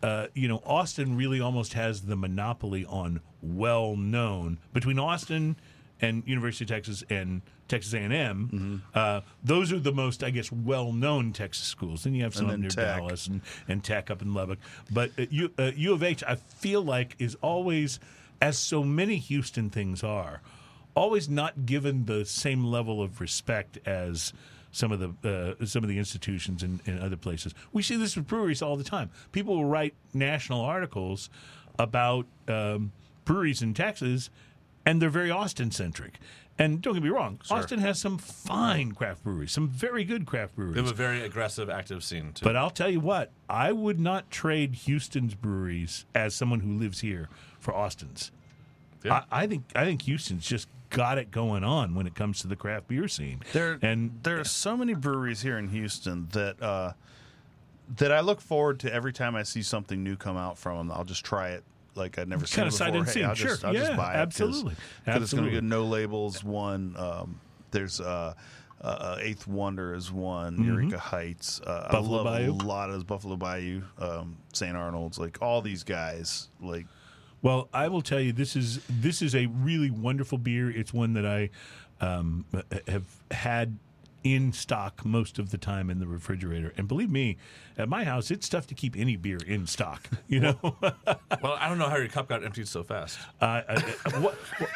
uh, you know, Austin really almost has the monopoly on well known between Austin. And University of Texas and Texas A&M. Mm-hmm. Uh, those are the most, I guess, well-known Texas schools. Then you have some near Tech. Dallas and, and Tech up in Lubbock. But uh, U, uh, U of H, I feel like, is always, as so many Houston things are, always not given the same level of respect as some of the uh, some of the institutions in, in other places. We see this with breweries all the time. People will write national articles about um, breweries in Texas, and they're very Austin centric. And don't get me wrong, Austin has some fine craft breweries, some very good craft breweries. They have a very aggressive, active scene too. But I'll tell you what, I would not trade Houston's breweries as someone who lives here for Austin's. Yeah. I, I think I think Houston's just got it going on when it comes to the craft beer scene. There, and there are so many breweries here in Houston that uh, that I look forward to every time I see something new come out from them. I'll just try it like I'd never seen Kinda it sight before. unseen, I'll sure. just, I'll Yeah, just buy it. absolutely. Because it's going to be. No labels. One. Um, there's uh, uh, Eighth Wonder is one. Mm-hmm. Eureka Heights. Uh, Buffalo I love Bayou? a lot of Buffalo Bayou, um, St. Arnold's, like all these guys. Like Well, I will tell you, this is this is a really wonderful beer. It's one that I um, have had in stock most of the time in the refrigerator. And believe me, at my house, it's tough to keep any beer in stock. You know, well, I don't know how your cup got emptied so fast. uh, uh, what, what-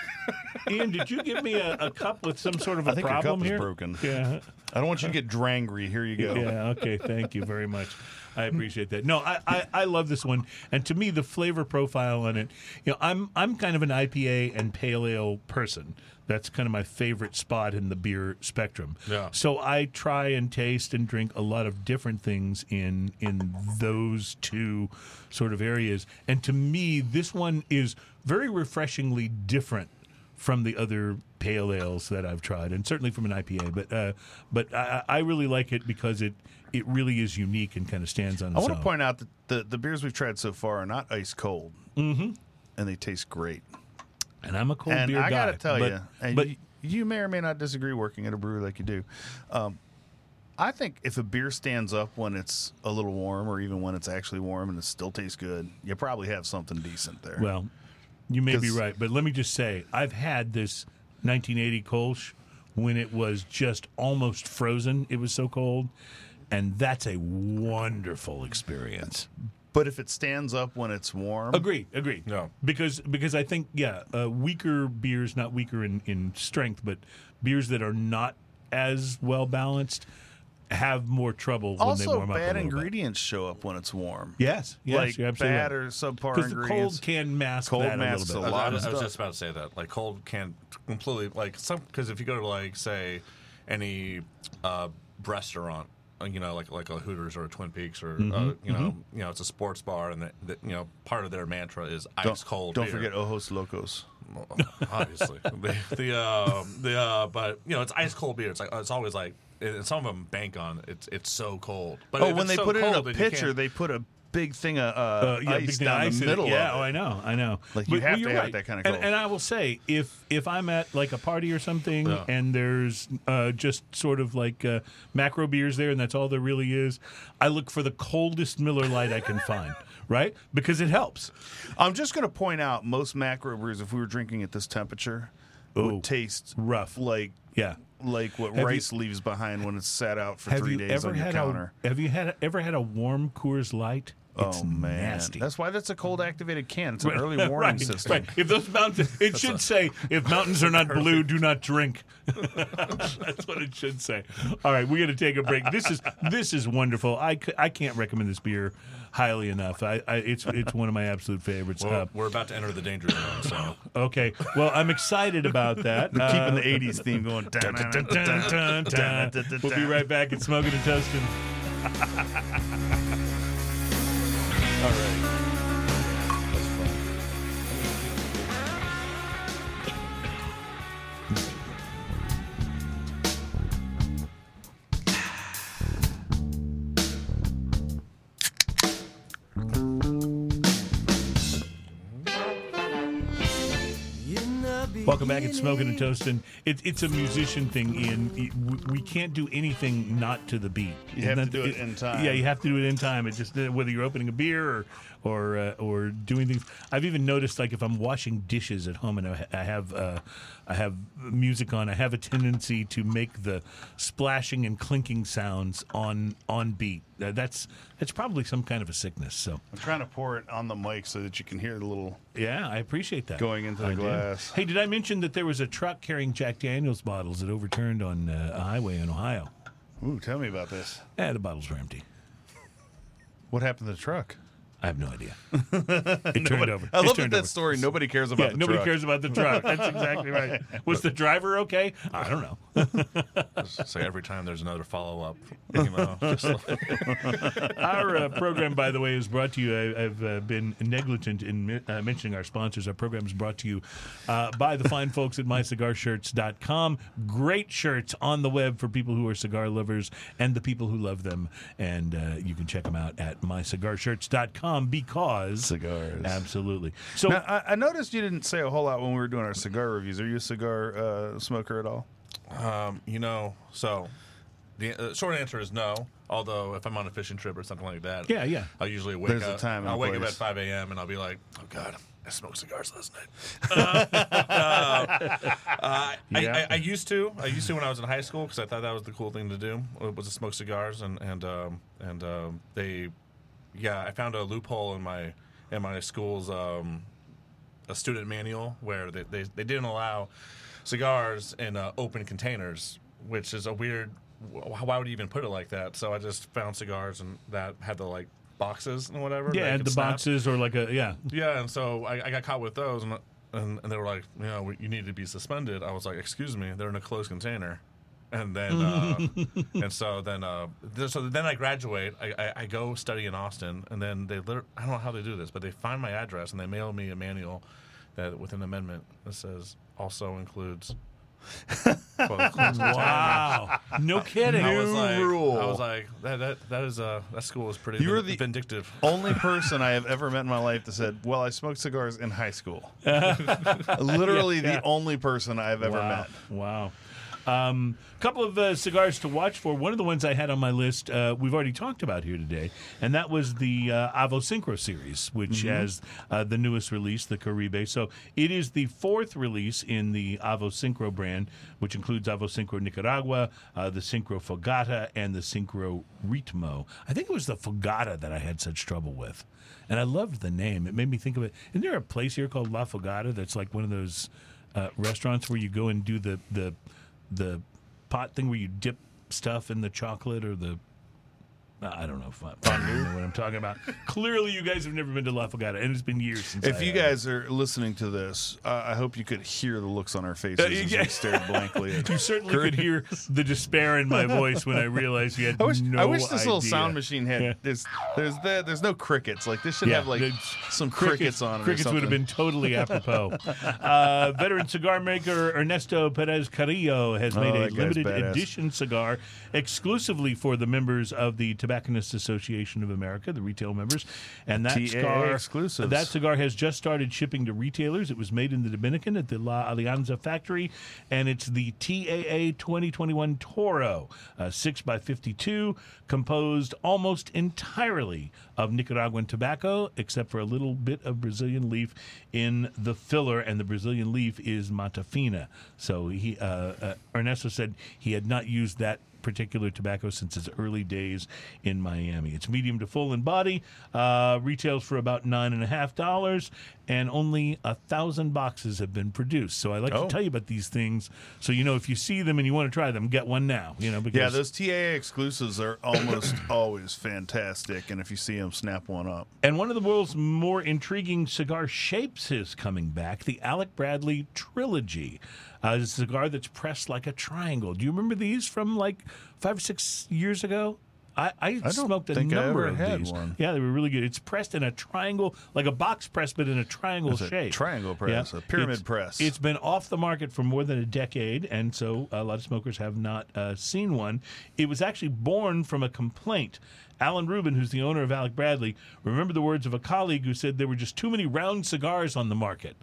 Ian, did you give me a, a cup with some sort of a I think your problem cup is here? broken. Yeah. I don't want you to get drangry. Here you go. Yeah. Okay. Thank you very much. I appreciate that. No, I, I, I love this one, and to me, the flavor profile on it. You know, I'm I'm kind of an IPA and pale ale person. That's kind of my favorite spot in the beer spectrum. Yeah. So I try and taste and drink a lot of different things in in those two sort of areas. And to me, this one is very refreshingly different from the other pale ales that I've tried, and certainly from an IPA. But uh, but I, I really like it because it it really is unique and kind of stands on I its want own. to point out that the, the beers we've tried so far are not ice cold, mm-hmm. and they taste great. And I'm a cold and beer I guy. gotta tell but, you, and but you, you may or may not disagree working at a brewery like you do. Um, I think if a beer stands up when it's a little warm, or even when it's actually warm and it still tastes good, you probably have something decent there. well, you may be right, but let me just say, I've had this 1980 Kolsch when it was just almost frozen. It was so cold. And that's a wonderful experience. But if it stands up when it's warm, Agreed. Agreed. No. because because I think yeah, uh, weaker beers, not weaker in, in strength, but beers that are not as well balanced have more trouble when they also warm up. a bad little bit. ingredients show up when it's warm. Yes, yes, like you're absolutely bad right. or subpar because the ingredients. cold can mask Cold that masks a a little bit. lot I of was, I was just about to say that. Like cold can completely like some because if you go to like say any uh, restaurant, you know, like like a Hooters or a Twin Peaks or Mm-hmm, uh, you know, you know, it's a sports bar and that that, you know part of their mantra is ice don't, cold. Don't beer. forget Ojos Locos. Well, obviously the the, uh, the uh, but you know it's ice cold beer. It's like it's always like and some of them bank on it's it's so cold. But Oh, when they so put it in a cold, then you pitcher, they put a big thing of uh, Uh, yeah, ice down ice the in it. middle Yeah, of oh. I know, I know. Like, you But- have well, to have right. that kinda And, cold. and I will say, if if I'm at like a party or something, Yeah. and there's uh, just sort of like uh, macro beers there, and that's all there really is, I look for the coldest Miller Lite I can find, right? Because it helps. I'm just going to point out most macro brews, if we were drinking at this temperature, Ooh, would taste rough. like Yeah. Like what Have you- rice leaves behind when it's sat out for three you days ever on your counter. a Have you had ever had a warm Coors Light? Oh, it's oh man, nasty. that's why that's a cold activated can. It's an early warning right, system. Right. If those mountains, it should say, if mountains are not blue, do not drink. That's what it should say. All right, we got to take a break. This is this is wonderful. I I can't recommend this beer highly enough. I, I it's it's one of my absolute favorites. Well, Uh, we're about to enter the danger zone. So okay, well, I'm excited about that. Uh, Keeping the '80s theme going. dun, dun, dun, dun, dun, dun. We'll be right back at Smoking and Toasting. Welcome back. It's Smoking and Toasting. It, it's a musician thing, Ian. It- we- We can't do anything not to the beat. You have to Isn't do it in time. Yeah, you have to do it in time. It just uh, whether you're opening a beer or or uh, or doing things. I've even noticed like if I'm washing dishes at home and I, I have uh, I have music on, I have a tendency to make the splashing and clinking sounds on on beat. Uh, that's that's probably some kind of a sickness. So I'm trying to pour it on the mic so that you can hear the little. yeah, I appreciate that. Going into the I glass. Hey, did I mention that there was a truck carrying Jack Daniels bottles that overturned on uh, a highway in Ohio? Ooh, tell me about this. Yeah, the bottles were empty. What happened to the truck? I have no idea. It turned over. I It love that, turned that over. story. Nobody cares about Yeah, the nobody truck. cares about the truck. That's exactly right. Was the driver okay? I don't know. So every time there's another follow up email, just like, Our uh, program, by the way, is brought to you. I, I've uh, been negligent in mi- uh, mentioning our sponsors. Our program is brought to you uh, by the fine folks at mycigarshirts.com. Great shirts on the web for people who are cigar lovers and the people who love them. And uh, you can check them out at mycigarshirts.com because. Cigars. Absolutely. So, Now, I, I noticed you didn't say a whole lot when we were doing our cigar reviews. Are you a cigar uh, smoker at all? um, you know, so the uh, short answer is no. Although if I'm on a fishing trip or something like that, Yeah, yeah. I'll usually wake There's a up. time and a I'll wake up place. at 5 a.m. and I'll be like, oh god, I smoked cigars last night. Uh, I, Yeah. I, I used to. I used to when I was in high school because I thought that was the cool thing to do uh, was to smoke cigars and and um, and um, they, yeah, I found a loophole in my in my school's um, a student manual where they, they, they didn't allow cigars in uh, open containers, which is a weird. Why would you even put it like that? So I just found cigars and that had the like boxes and whatever. yeah, could the snap. boxes or like a, yeah. Yeah, and so I, I got caught with those, and, and and they were like, you know, you need to be suspended. I was like, excuse me, they're in a closed container. And then, uh, and so then, uh, th- so then I graduate. I, I, I go study in Austin, and then they, lit- I don't know how they do this, but they find my address and they mail me a manual that with an amendment that says also includes. well, includes Wow. no kidding. I was New like, rule. I was like, that that that is uh that school is pretty You were vin- the- vindictive. Only person I have ever met in my life that said, "Well, I smoked cigars in high school." Literally Yeah, yeah. the only person I've ever wow. met. Wow. A um, couple of uh, cigars to watch for. One of the ones I had on my list, uh, we've already talked about here today, and that was the uh, Avo Syncro series, which has uh, the newest release, the Caribe. So it is the fourth release in the Avo Syncro brand, which includes Avo Syncro Nicaragua, uh, the Syncro Fogata, and the Syncro Ritmo. I think it was the Fogata that I had such trouble with. And I loved the name. It made me think of it. Isn't there a place here called La Fogata that's like one of those uh, restaurants where you go and do the the the pot thing where you dip stuff in the chocolate or the I don't know if I, know what I'm talking about. Clearly, you guys have never been to La Fogata, and it's been years since. If I you have. guys are listening to this, uh, I hope you could hear the looks on our faces Uh, as we stared blankly at you certainly could hear the despair in my voice when I realized you had I wish, no I wish this little sound machine had Yeah. there's there's the, there's no crickets like this should Yeah, have like some crickets, on it. Crickets would have been totally apropos. uh, veteran cigar maker Ernesto Perez Carrillo has Oh, made a limited edition cigar exclusively for the members of the Tobacconists Association of America, the retail members. And that cigar, exclusives. that cigar has just started shipping to retailers. It was made in the Dominican at the La Alianza factory, and it's the TAA 2021 Toro, 6 by 52 composed almost entirely of Nicaraguan tobacco, except for a little bit of Brazilian leaf in the filler, and the Brazilian leaf is Mata Fina. So he, uh, uh, Ernesto said he had not used that particular tobacco since its early days in Miami. It's medium to full in body, uh, retails for about nine and a half dollars, and only a thousand boxes have been produced. So I like Oh. to tell you about these things, so you know if you see them and you want to try them, get one now. You know because Yeah, those TAA exclusives are almost always fantastic, and if you see them, snap one up. And one of the world's more intriguing cigar shapes is coming back the Alec Bradley Trilogy. Uh, a cigar that's pressed like a triangle. Do you remember these from like five or six years ago? I, I, don't smoked a I number of these. one. Yeah, they were really good. It's pressed in a triangle, like a box press, but in a triangle It's a shape. triangle press, a pyramid It's- press. It's been off the market for more than a decade, and so a lot of smokers have not uh, seen one. It was actually born from a complaint. Alan Rubin, who's the owner of Alec Bradley, remembered the words of a colleague who said there were just too many round cigars on the market.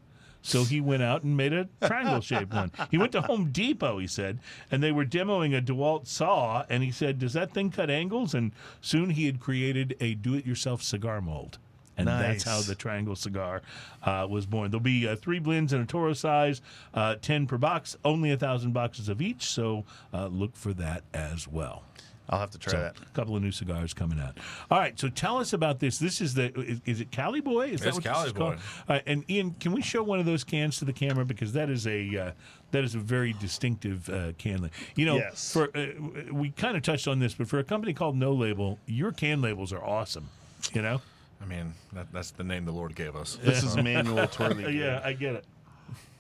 So he went out and made a triangle shaped one. He went to Home Depot, he said, and they were demoing a DeWalt saw. And he said, Does that thing cut angles? And soon he had created a do it yourself cigar mold. And that's how the triangle cigar uh, was born. There'll be uh, three blends in a Toro size, uh, 10 per box, only a thousand boxes of each. So uh, look for that as well. I'll have to try So, that. a couple of new cigars coming out. All right, so tell us about this. This is the is, is it Cali Boy? Is It's what this Cali is called? Boy. All right, and Ian, can we show one of those cans to the camera because that is a uh, that is a very distinctive uh, can. You know, Yes. for uh, we kind of touched on this, but for a company called No Label, your can labels are awesome. You know? I mean, that, that's the name the Lord gave us. This is manual twirly. yeah, I get it.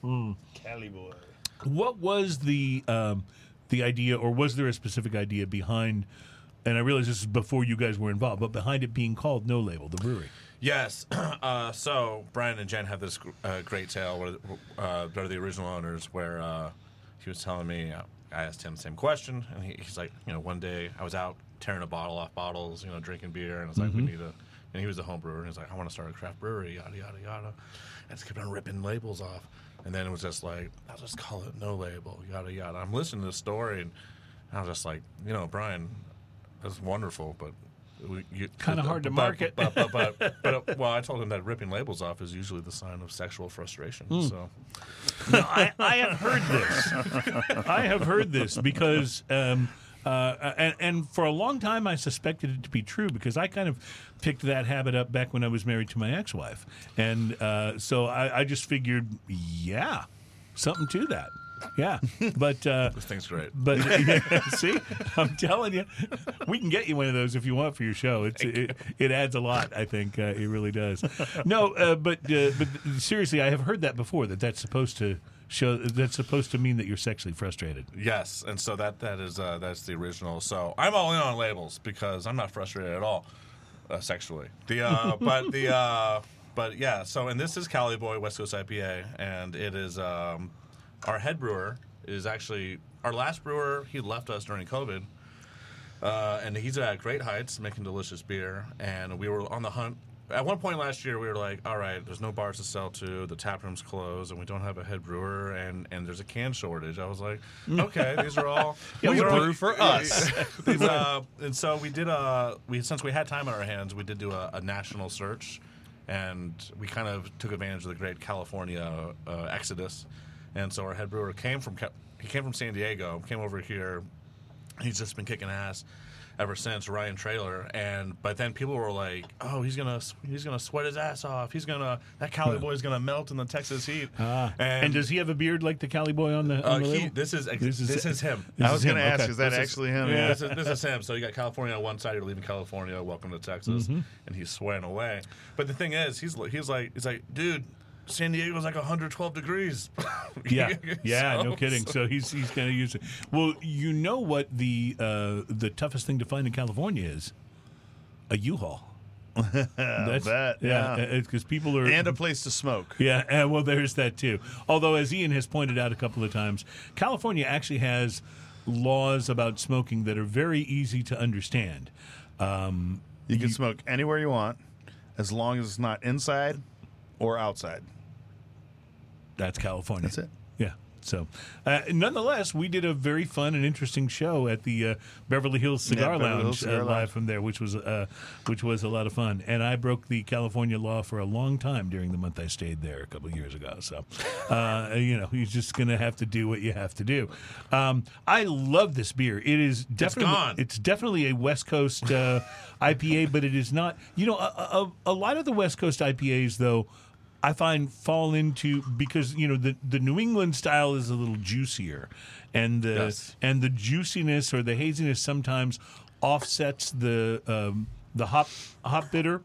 Cali boy. What was the um, the idea, or was there a specific idea behind? And I realize this is before you guys were involved, but behind it being called No Label, the brewery. Yes. Uh, so Brian and Jen have this uh, great tale where uh, they're the original owners. Where uh, he was telling me, uh, I asked him the same question, and he, he's like, you know, one day I was out tearing a bottle off bottles, you know, drinking beer, and it's like we need a. And he was a home brewer, and he's like, I want to start a craft brewery, yada yada yada. And just kept on ripping labels off, and then it was just like, I'll just call it no label, yada yada. I'm listening to the story, and I was just like, you know, Brian, that's wonderful, but. we- Kinda hard to but- market. but, but, but, but, well, I told him that ripping labels off is usually the sign of sexual frustration. Hmm. So No, I, I have heard this. I have heard this because, um, uh, and, and for a long time, I suspected it to be true because I kind of picked that habit up back when I was married to my ex-wife, and uh, so I, I just figured, yeah, something to that. Yeah, but uh, this thing's great. but see, I'm telling you, we can get you one of those if you want for your show. It's it, it adds a lot. I think uh, it really does. No, uh, but uh, but seriously, I have heard that before. That that's supposed to show. That's supposed to mean that you're sexually frustrated. Yes, and so that that is uh, that's the original. So I'm all in on labels because I'm not frustrated at all uh, sexually. The uh, but the uh, but yeah. So and this is Cali Boy West Coast IPA, and it is um, our head brewer is actually our last brewer. He left us during COVID. Uh, and he's at Great Heights making delicious beer. And we were on the hunt. At one point last year, we were like, all right, there's no bars to sell to, the tap room's closed, and we don't have a head brewer, and, and there's a can shortage. I was like, okay, these are all. Yeah, we brew for us. these, uh, and so we did a, we, since we had time on our hands, we did do a, a national search, and we kind of took advantage of the great California uh, exodus. And so our head brewer came from, he came from San Diego, came over here, he's just been kicking ass ever since Ryan Trailer and but then people were like oh he's gonna he's gonna sweat his ass off he's gonna that Cali boy's gonna melt in the Texas heat Ah. And, does he have a beard like the Cali boy on the? uh, the he, this is ex- This this is- is, him This I was going to ask, okay. is that This is- actually him? yeah. this is this is him so you got California on one side you're leaving California welcome to Texas Mm-hmm. and he's sweating away but the thing is he's he's like he's like dude San Diego Diego's like 112 degrees Yeah, yeah, So- no kidding. So he's he's going to use it. Well, you know what the uh, the toughest thing to find in California is a U-Haul. That's, bet, yeah. because people are And a place to smoke. Yeah, and well, there's that too. Although, as Ian has pointed out a couple of times, California actually has laws about smoking that are very easy to understand. Um, You can smoke anywhere you want as long as it's not inside or outside. that's California. That's it. Yeah. So, uh, nonetheless, we did a very fun and interesting show at the uh, Beverly Hills Cigar Beverly Lounge Hills Cigar uh, live from there, which was uh, which was a lot of fun. And I broke the California law for a long time during the month I stayed there a couple of years ago. So, uh, you know, you're just going to have to do what you have to do. Um, I love this beer. It is definitely gone. it's definitely a West Coast uh, IPA, but it is not. You know, a, a, a lot of the West Coast IPAs though. I find fall into because you know the the New England style is a little juicier, and the Yes. and the juiciness or the haziness sometimes offsets the um, the hop hop bitter.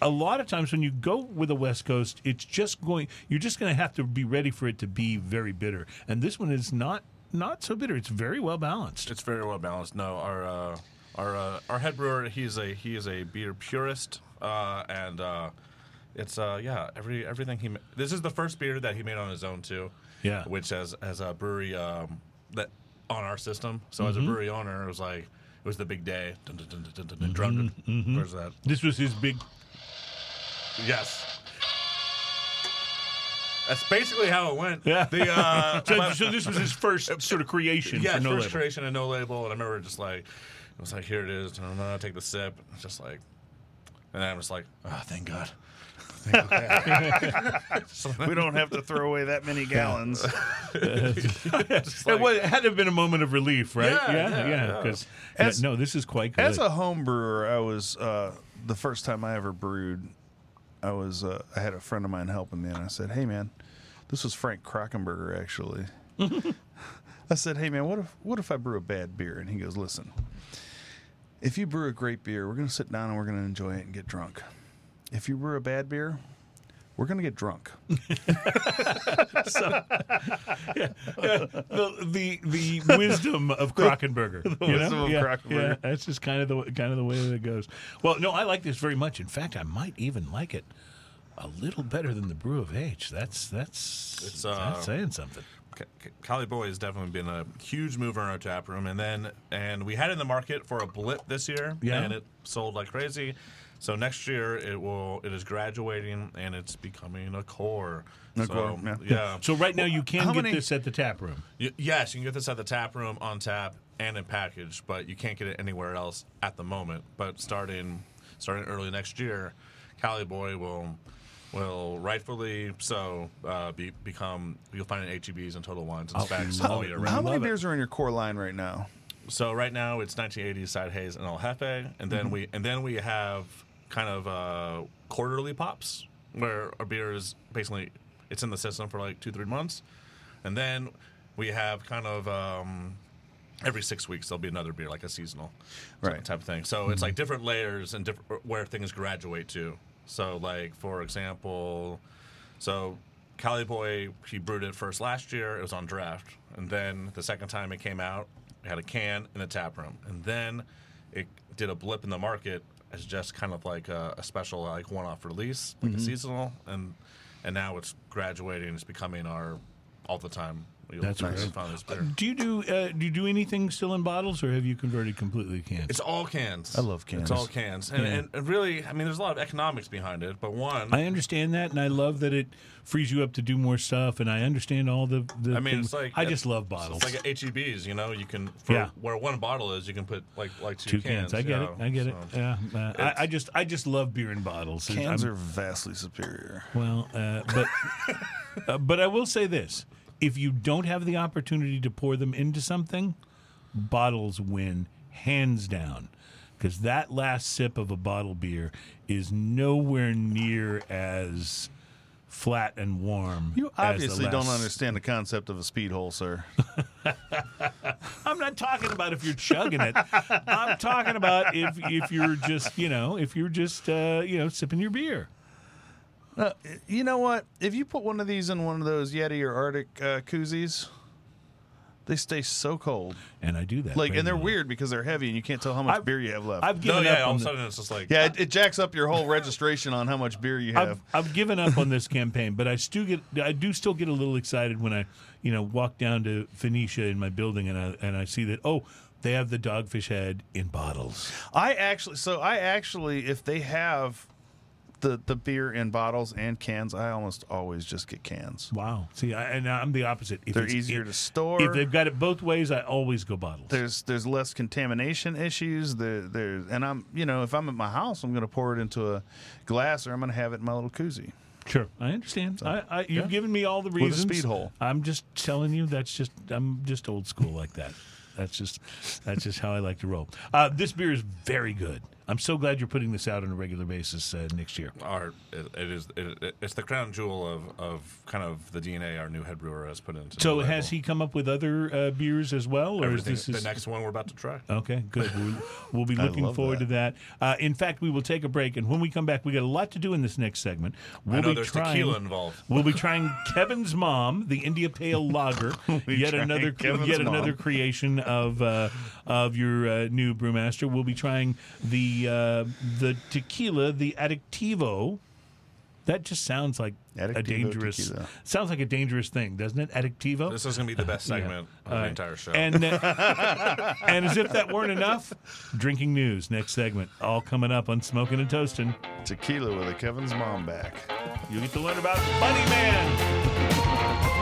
A lot of times when you go with a West Coast, it's just going. You're just going to have to be ready for it to be very bitter, and this one is not not so bitter. It's very well balanced. It's very well balanced. No, our uh, our uh, our head brewer, he's a he is a beer purist, uh, and uh, it's uh, yeah every everything he. Ma- this is the first beer that he made on his own too. Yeah. which as as a brewery um, that on our system. So as a brewery owner, it was like it was the big day. Dun, dun, dun, dun, dun, dun, dun, dun. Where's that? This was his big. Yes. That's basically how it went. Yeah. The uh, So, but- so this was his first sort of creation yeah, for no first label. creation and no label, and I remember just like it was like here it is, and I'm gonna take the sip, it's just like, and I'm just like, oh, thank God. we don't have to throw away that many gallons. Just It, like- was, it had to have been a moment of relief, right? Yeah, yeah, yeah, yeah. Because As- no, this is quite good. As a home brewer, I was uh, the first time I ever brewed. I was uh, I had a friend of mine helping me, and I said, "Hey, man, this was Frank Krakenberger actually." I said, "Hey, man, what if what if I brew a bad beer?" And he goes, "Listen, if you brew a great beer, we're going to sit down and we're going to enjoy it and get drunk. If you brew a bad beer." We're gonna get drunk. the, the the wisdom of Krockenberger. you know? of yeah, Krockenberger. Yeah, that's just kind of the kind of the way that it goes. Well, no, I like this very much. In fact, I might even like it a little better than the Brew of H. That's that's It's, uh, that's saying something. Ca- Ca- Cali Boy has definitely been a huge mover in our tap room, and then and we had it in the market for a blip this year, Yeah. and it sold like crazy. So next year it will it is graduating and it's becoming a core. A so, core, yeah. yeah. So right now you can How get many- this at the tap room. Y- yes, you can get this at the tap room on tap and in package, but you can't get it anywhere else at the moment. But starting starting early next year, Cali Boy will will rightfully so uh, be, become you'll find it in HEBs and Total Wines and Spec's love all year How How many love it. beers are in your core line right now? So right now it's 1980s Side Haze and El Jefe, and then we and then we have kind of uh, quarterly pops where our beer is basically it's in the system for like two three months, and then we have kind of um, every six weeks there'll be another beer like a seasonal Right. type of thing. So it's like different layers and different where things graduate to. So like for example, so Cali Boy he brewed it first last year. It was on draft, and then the second time it came out, it had a can in the tap room, and then it did a blip in the market as just kind of like a, a special like one-off release, like a mm-hmm. seasonal, and and now it's graduating. It's becoming our all the time. You'll That's you'll great. find this beer. Do you do uh, do you do anything still in bottles, or have you converted completely to cans? It's all cans. I love cans. It's all cans, and, Yeah. and, and really, I mean, there's a lot of economics behind it. But one, I understand that, and I love that it frees you up to do more stuff. And I understand all the. the I mean, things. it's like I just love bottles. It's like at HEBs, you know, you can for Yeah. where one bottle is, you can put like like two two, cans. I get it. know, I get it. so. Yeah. Uh, I, I just I just love beer in bottles. Cans I'm- are vastly superior. well, uh, but uh, but I will say this: if you don't have the opportunity to pour them into something, bottles win hands down. Because that last sip of a bottle beer is nowhere near as flat and warm. You obviously don't understand the concept of a speed hole, sir. I'm not talking about if you're chugging it. I'm talking about if if you're just you know if you're just uh, you know sipping your beer. Uh, you know what? If you put one of these in one of those Yeti or Arctic uh, koozies, they stay so cold. And I do that. Like, and they're regularly. weird because they're heavy and you can't tell how much I've- beer you have left. I've No, given yeah, up all on of a the, sudden it's just like yeah, it, it jacks up your whole registration on how much beer you have. I've, I've given up on this campaign, but I still get I do still get a little excited when I you know walk down to Phoenicia in my building and I and I see that oh they have the dogfish head in bottles. I actually, so I actually, if they have the the beer in bottles and cans, I almost always just get cans. Wow. See, I, and I'm the opposite. If They're it's- easier if- to store. If they've got it both ways, I always go bottles. there's there's less contamination issues. There there's and I'm you know if I'm at my house, I'm going to pour it into a glass or I'm going to have it in my little koozie. Sure, I understand. I, I, you've yeah. given me all the reasons. With a speed hole. I'm just telling you that's just I'm just old school like that. That's just that's just how I like to roll. Uh, this beer is very good. I'm so glad you're putting this out on a regular basis uh, next year. our it, it is it, it- it's the crown jewel of, of kind of the DNA our new head brewer has put into. So the has he come up with other uh, beers as well, or is this the his- next one we're about to try? Okay, good. We'll, we'll be looking forward that. to that. Uh, in fact, we will take a break, and when we come back, we got a lot to do in this next segment. We'll I know be there's trying, tequila involved. We'll be trying Kevin's mom, the India Pale Lager, yet another Kevin's yet mom. another creation of uh, of your uh, new brewmaster. We'll be trying the uh, the tequila, the Adictivo. That just sounds like a dangerous. tequila. Sounds like a dangerous thing, doesn't it? Adictivo. This is going to be the best segment of the entire show. And uh, and as if that weren't enough, drinking news next segment, all coming up on Smoking and Toasting. Tequila with a Kevin's mom back. You get to learn about Bunny Man.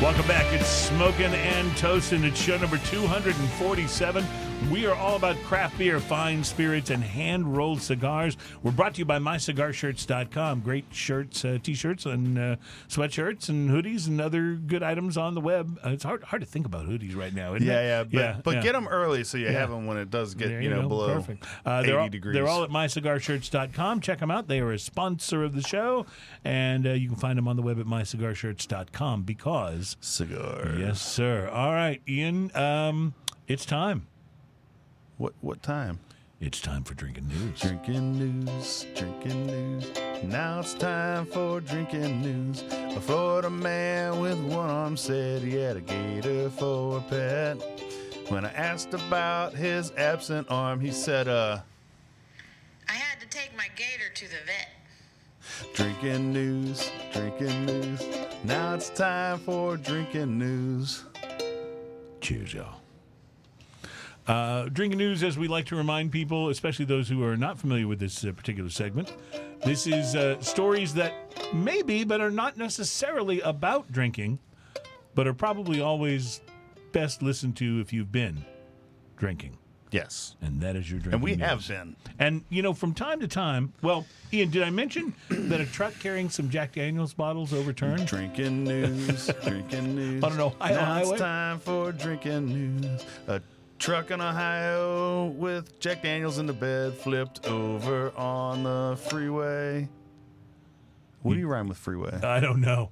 Welcome back. It's Smoking and Toasting. It's show number 247. We are all about craft beer, fine spirits, and hand rolled cigars. We're brought to you by mycigarshirts.com. Great shirts, uh, t shirts, and uh, sweatshirts, and hoodies, and other good items on the web. Uh, it's hard, hard to think about hoodies right now, isn't Yeah, it? yeah, but, but yeah. get them early so you Yeah. have them when it does get There you know go. below Perfect. Uh, 80 they're, all, degrees. they're all at mycigarshirts.com. Check them out. They are a sponsor of the show, and uh, you can find them on the web at mycigarshirts.com because, cigar. yes, sir. All right, Ian, um, it's time. What what time? It's time for drinking news. Drinking news, drinking news. Now it's time for drinking news. A Florida man with one arm said he had a gator for a pet. When I asked about his absent arm, he said, uh, I had to take my gator to the vet. drinking news, drinking news. Now it's time for drinking news. Cheers, y'all. Uh, drinking news, as we like to remind people, especially those who are not familiar with this uh, particular segment, this is uh, stories that may be, but are not necessarily about drinking, but are probably always best listened to if you've been drinking. Yes. And that is your drinking And we news. have been. And, you know, from time to time, well, Ian, did I mention that a truck carrying some Jack Daniels bottles overturned? Drinking news, drinking news. On an Ohio now highway? it's time for drinking news. A truck in Ohio with Jack Daniels in the bed flipped over on the freeway. What do you rhyme with freeway? I don't know.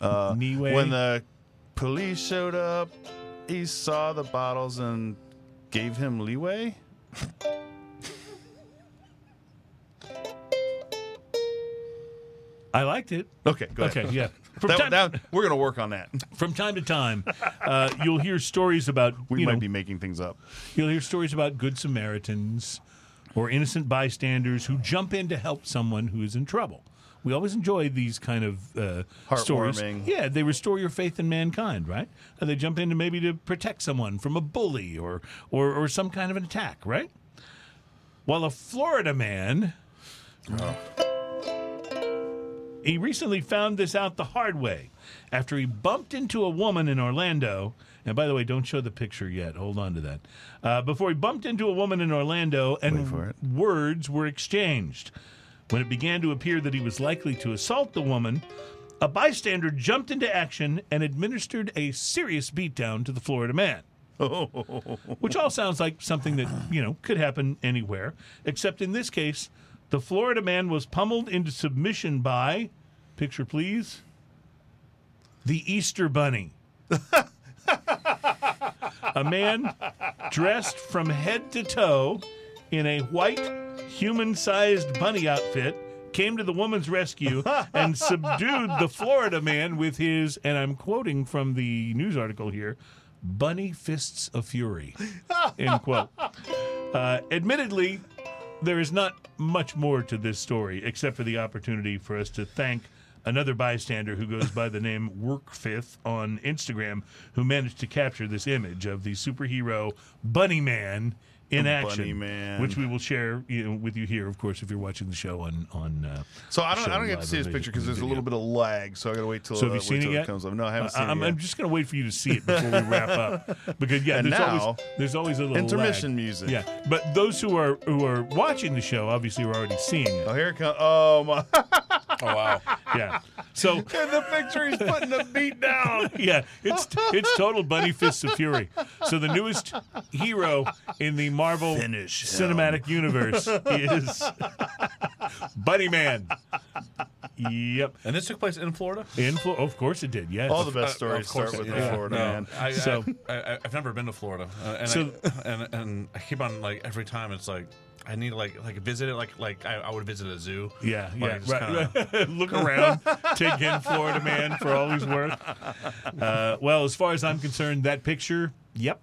Uh? When the police showed up, he saw the bottles and gave him leeway. I liked it. Okay, go ahead. Okay, yeah. From, That, time, that- we're gonna work on that. from time to time, uh, you'll hear stories about We might know, be making things up. you'll hear stories about good Samaritans or innocent bystanders who jump in to help someone who is in trouble. We always enjoy these kind of uh, stories. Yeah, they restore your faith in mankind, right? And they jump in to maybe to protect someone from a bully or or, or some kind of an attack, right? Well, a Florida man. He recently found this out the hard way after he bumped into a woman in Orlando. And by the way, don't show the picture yet. Hold on to that. Uh, before he bumped into a woman in Orlando and words were exchanged. When it began to appear that he was likely to assault the woman, a bystander jumped into action and administered a serious beatdown to the Florida man. Which all sounds like something that, you know, could happen anywhere. Except in this case, the Florida man was pummeled into submission by, picture please, the Easter Bunny. a man dressed from head to toe in a white, human sized bunny outfit came to the woman's rescue and subdued the Florida man with his, and I'm quoting from the news article here, bunny fists of fury. End quote. Uh, admittedly, there is not much more to this story except for the opportunity for us to thank another bystander who goes by the name Workfifth on Instagram, who managed to capture this image of the superhero Bunny Man in The action, Bunny Man. which we will share you know, with you here, of course, if you're watching the show on on. Uh, So I don't, I don't get to see or this picture because there's a little bit of lag. So I got to wait till So have uh, you wait seen it yet? comes up. No, I haven't seen I, am it yet. just going to wait for you to see it before we wrap up because yeah, And there's now, always there's always a little intermission lag. music. Yeah, but those who are who are watching the show obviously are already seeing it. Oh, here it comes. Oh my! oh wow! Yeah, so In the picture, he's putting the beat down. yeah, it's it's total Bunny Fists of Fury. So the newest hero in the Marvel Finish cinematic universe is Bunny Man. Yep, And this took place in Florida. in Flo- of course it did. Yes, All the best Uh, stories of course start with it the did. Florida No, man. I, So- I, I, I've never been to Florida, uh, and, So- I, and and I keep on like every time it's like I need to like like visit it like like I, I would visit a zoo. Yeah, Like, yeah, just right. kinda- right. Look around, take in Florida man for all he's worth. Uh, well, as far as I'm concerned, that picture, yep,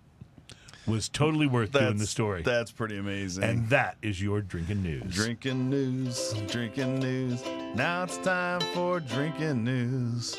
was totally worth doing the story. That's pretty amazing. and that is your drinking news. Drinking news, drinking news. Now it's time for drinking news.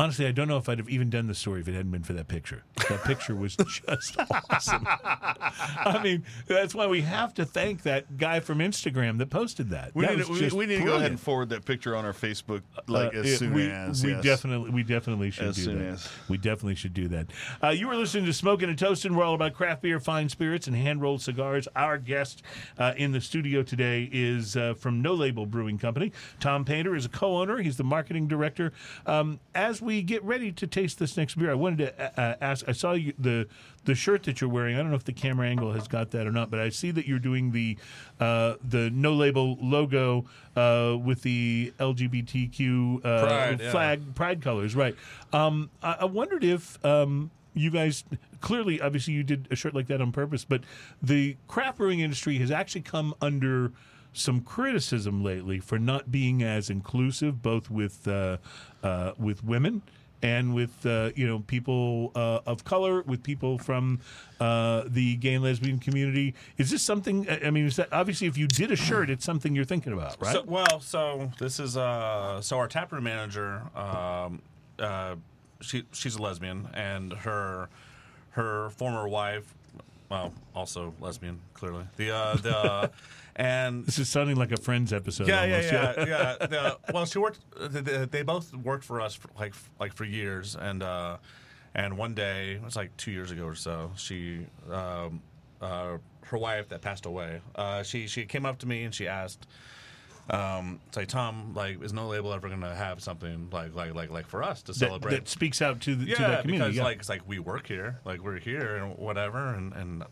Honestly, I don't know if I'd have even done the story if it hadn't been for that picture. That picture was just awesome. I mean, that's why we have to thank that guy from Instagram that posted that. We That need, to, we, we need to go ahead and forward that picture on our Facebook like Uh, as yeah, soon we, as. we yes. definitely we definitely should As do that. as. We definitely should do that. Uh, you were listening to Smoking and Toasting. We're all about craft beer, fine spirits, and hand rolled cigars. Our guest uh, in the studio today is uh, from No Label Brewing Company. Tom Painter is a co-owner. He's the marketing director. Um, as we get ready to taste this next beer, I wanted to uh, ask. I saw you, the the shirt that you're wearing. I don't know if the camera angle has got that or not, but I see that you're doing the uh, the No Label logo uh, with the LGBTQ uh, Pride, yeah. flag pride colors, right? Um, I, I wondered if um, you guys clearly, obviously, you did a shirt like that on purpose, but the craft brewing industry has actually come under some criticism lately for not being as inclusive, both with uh, uh, with women. And with uh, you know people uh, of color, with people from uh, the gay and lesbian community, is this something? I mean, is that obviously if you did a shirt, it's something you're thinking about, right? So, well, so this is uh, so our taproom manager, um, uh, she she's a lesbian, and her her former wife, well, also lesbian, clearly. The uh, the and this is sounding like a Friends episode. yeah, almost. yeah, yeah, yeah. The, well, she worked. They, they- both worked for us for like like for years, and uh, and one day it was like two years ago or so. She, um, uh, her wife that passed away. Uh, she she came up to me and she asked. Um, it's like Tom, like, is no label ever going to have something like, like, like, like for us to that, celebrate? that speaks out to the, yeah, to that community. because yeah. like it's like we work here, like we're here and whatever, and and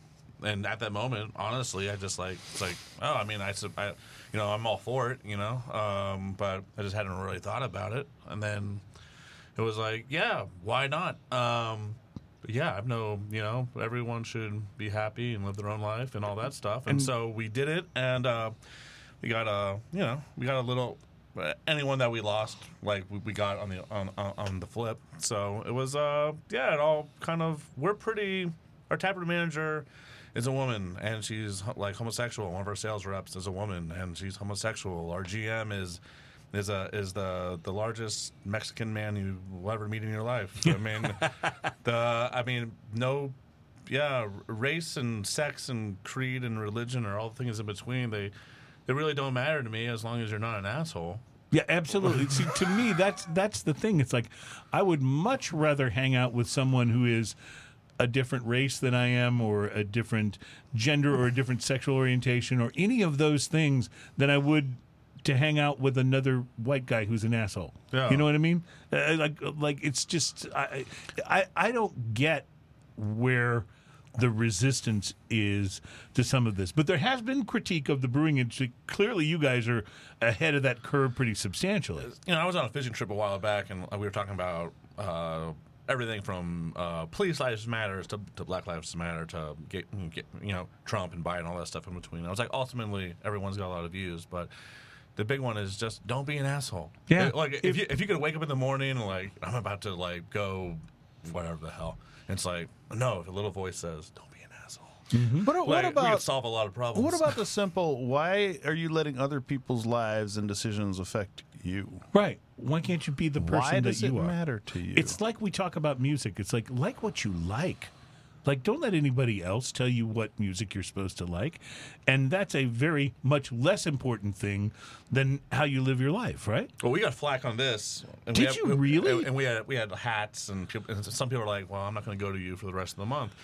and at that moment, honestly, I just like it's like oh, I mean, I, I you know, I'm all for it, you know, um, but I just hadn't really thought about it, and then it was like, yeah, why not? Um, but yeah, I've no, you know, everyone should be happy and live their own life and all that stuff, and, And- so we did it, and uh, we got a, you know, we got a little. uh, Anyone that we lost, like we, we got on the on, on on the flip, so it was uh yeah, it all kind of we're pretty. Our taproom manager is a woman, and she's like homosexual. One of our sales reps is a woman, and she's homosexual. Our GM is is a is the the largest Mexican man you will ever meet in your life. I mean, the I mean no, yeah, race and sex and creed and religion are all the things in between. They they really don't matter to me as long as you're not an asshole. Yeah, absolutely. See, to me, that's that's the thing. It's like I would much rather hang out with someone who is a different race than I am, or a different gender, or a different sexual orientation, or any of those things than I would to hang out with another white guy who's an asshole. Yeah. You know what I mean? Uh, like, like it's just I, I, I don't get where the resistance is to some of this. But there has been critique of the brewing industry. Clearly, you guys are ahead of that curve pretty substantially. you know, I was on a fishing trip a while back, and we were talking about uh, everything from uh, police lives matters to, to Black Lives Matter to get, get you know Trump and Biden, all that stuff in between. I was like, ultimately, everyone's got a lot of views, but the big one is just don't be an asshole. Yeah. like if, If- you if you could wake up in the morning and like I'm about to like go whatever the hell, it's like no, the little voice says don't be an asshole. What, what Like, we about could solve a lot of problems. what about the simple? Why are you letting other people's lives and decisions affect you? Right. Why can't you be the person Why does that you it are? matter to you? It's like we talk about music. It's like like what you like. Like don't let anybody else tell you what music you're supposed to like. And that's a very much less important thing than how you live your life, right? Well, we got flack on this. And we Did had- you we- really? And we had we had hats, and, people, and some people were like, "Well, I'm not going to go to you for the rest of the month."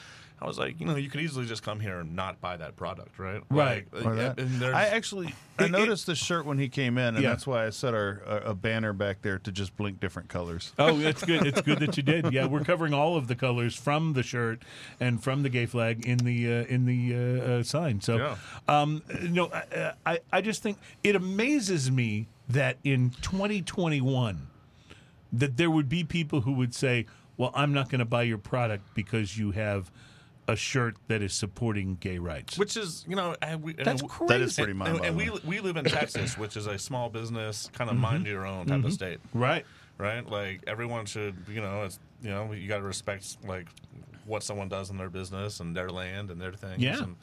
I was like, you know, you could easily just come here and not buy that product, right? Right. Like, Or and there's- I actually I It- it- noticed this shirt when he came in, and Yeah. that's why I set our a, a banner back there to just blink different colors. Oh, that's good. It's good that you did. Yeah, we're covering all of the colors from the shirt and from the gay flag in the uh, in the uh, uh, sign. So, Yeah. um, no, I, I I just think it amazes me that in 2021 that there would be people who would say, "Well, I'm not going to buy your product because you have." A shirt that is supporting gay rights. Which is, you know, and we, that's we- crazy. That is pretty and, and we we live in Texas, which is a small business, kind Mm-hmm. of mind your own type of state, right. right? Like everyone should, you know, it's you know, you got to respect like what someone does in their business and their land and their things. Yeah. And,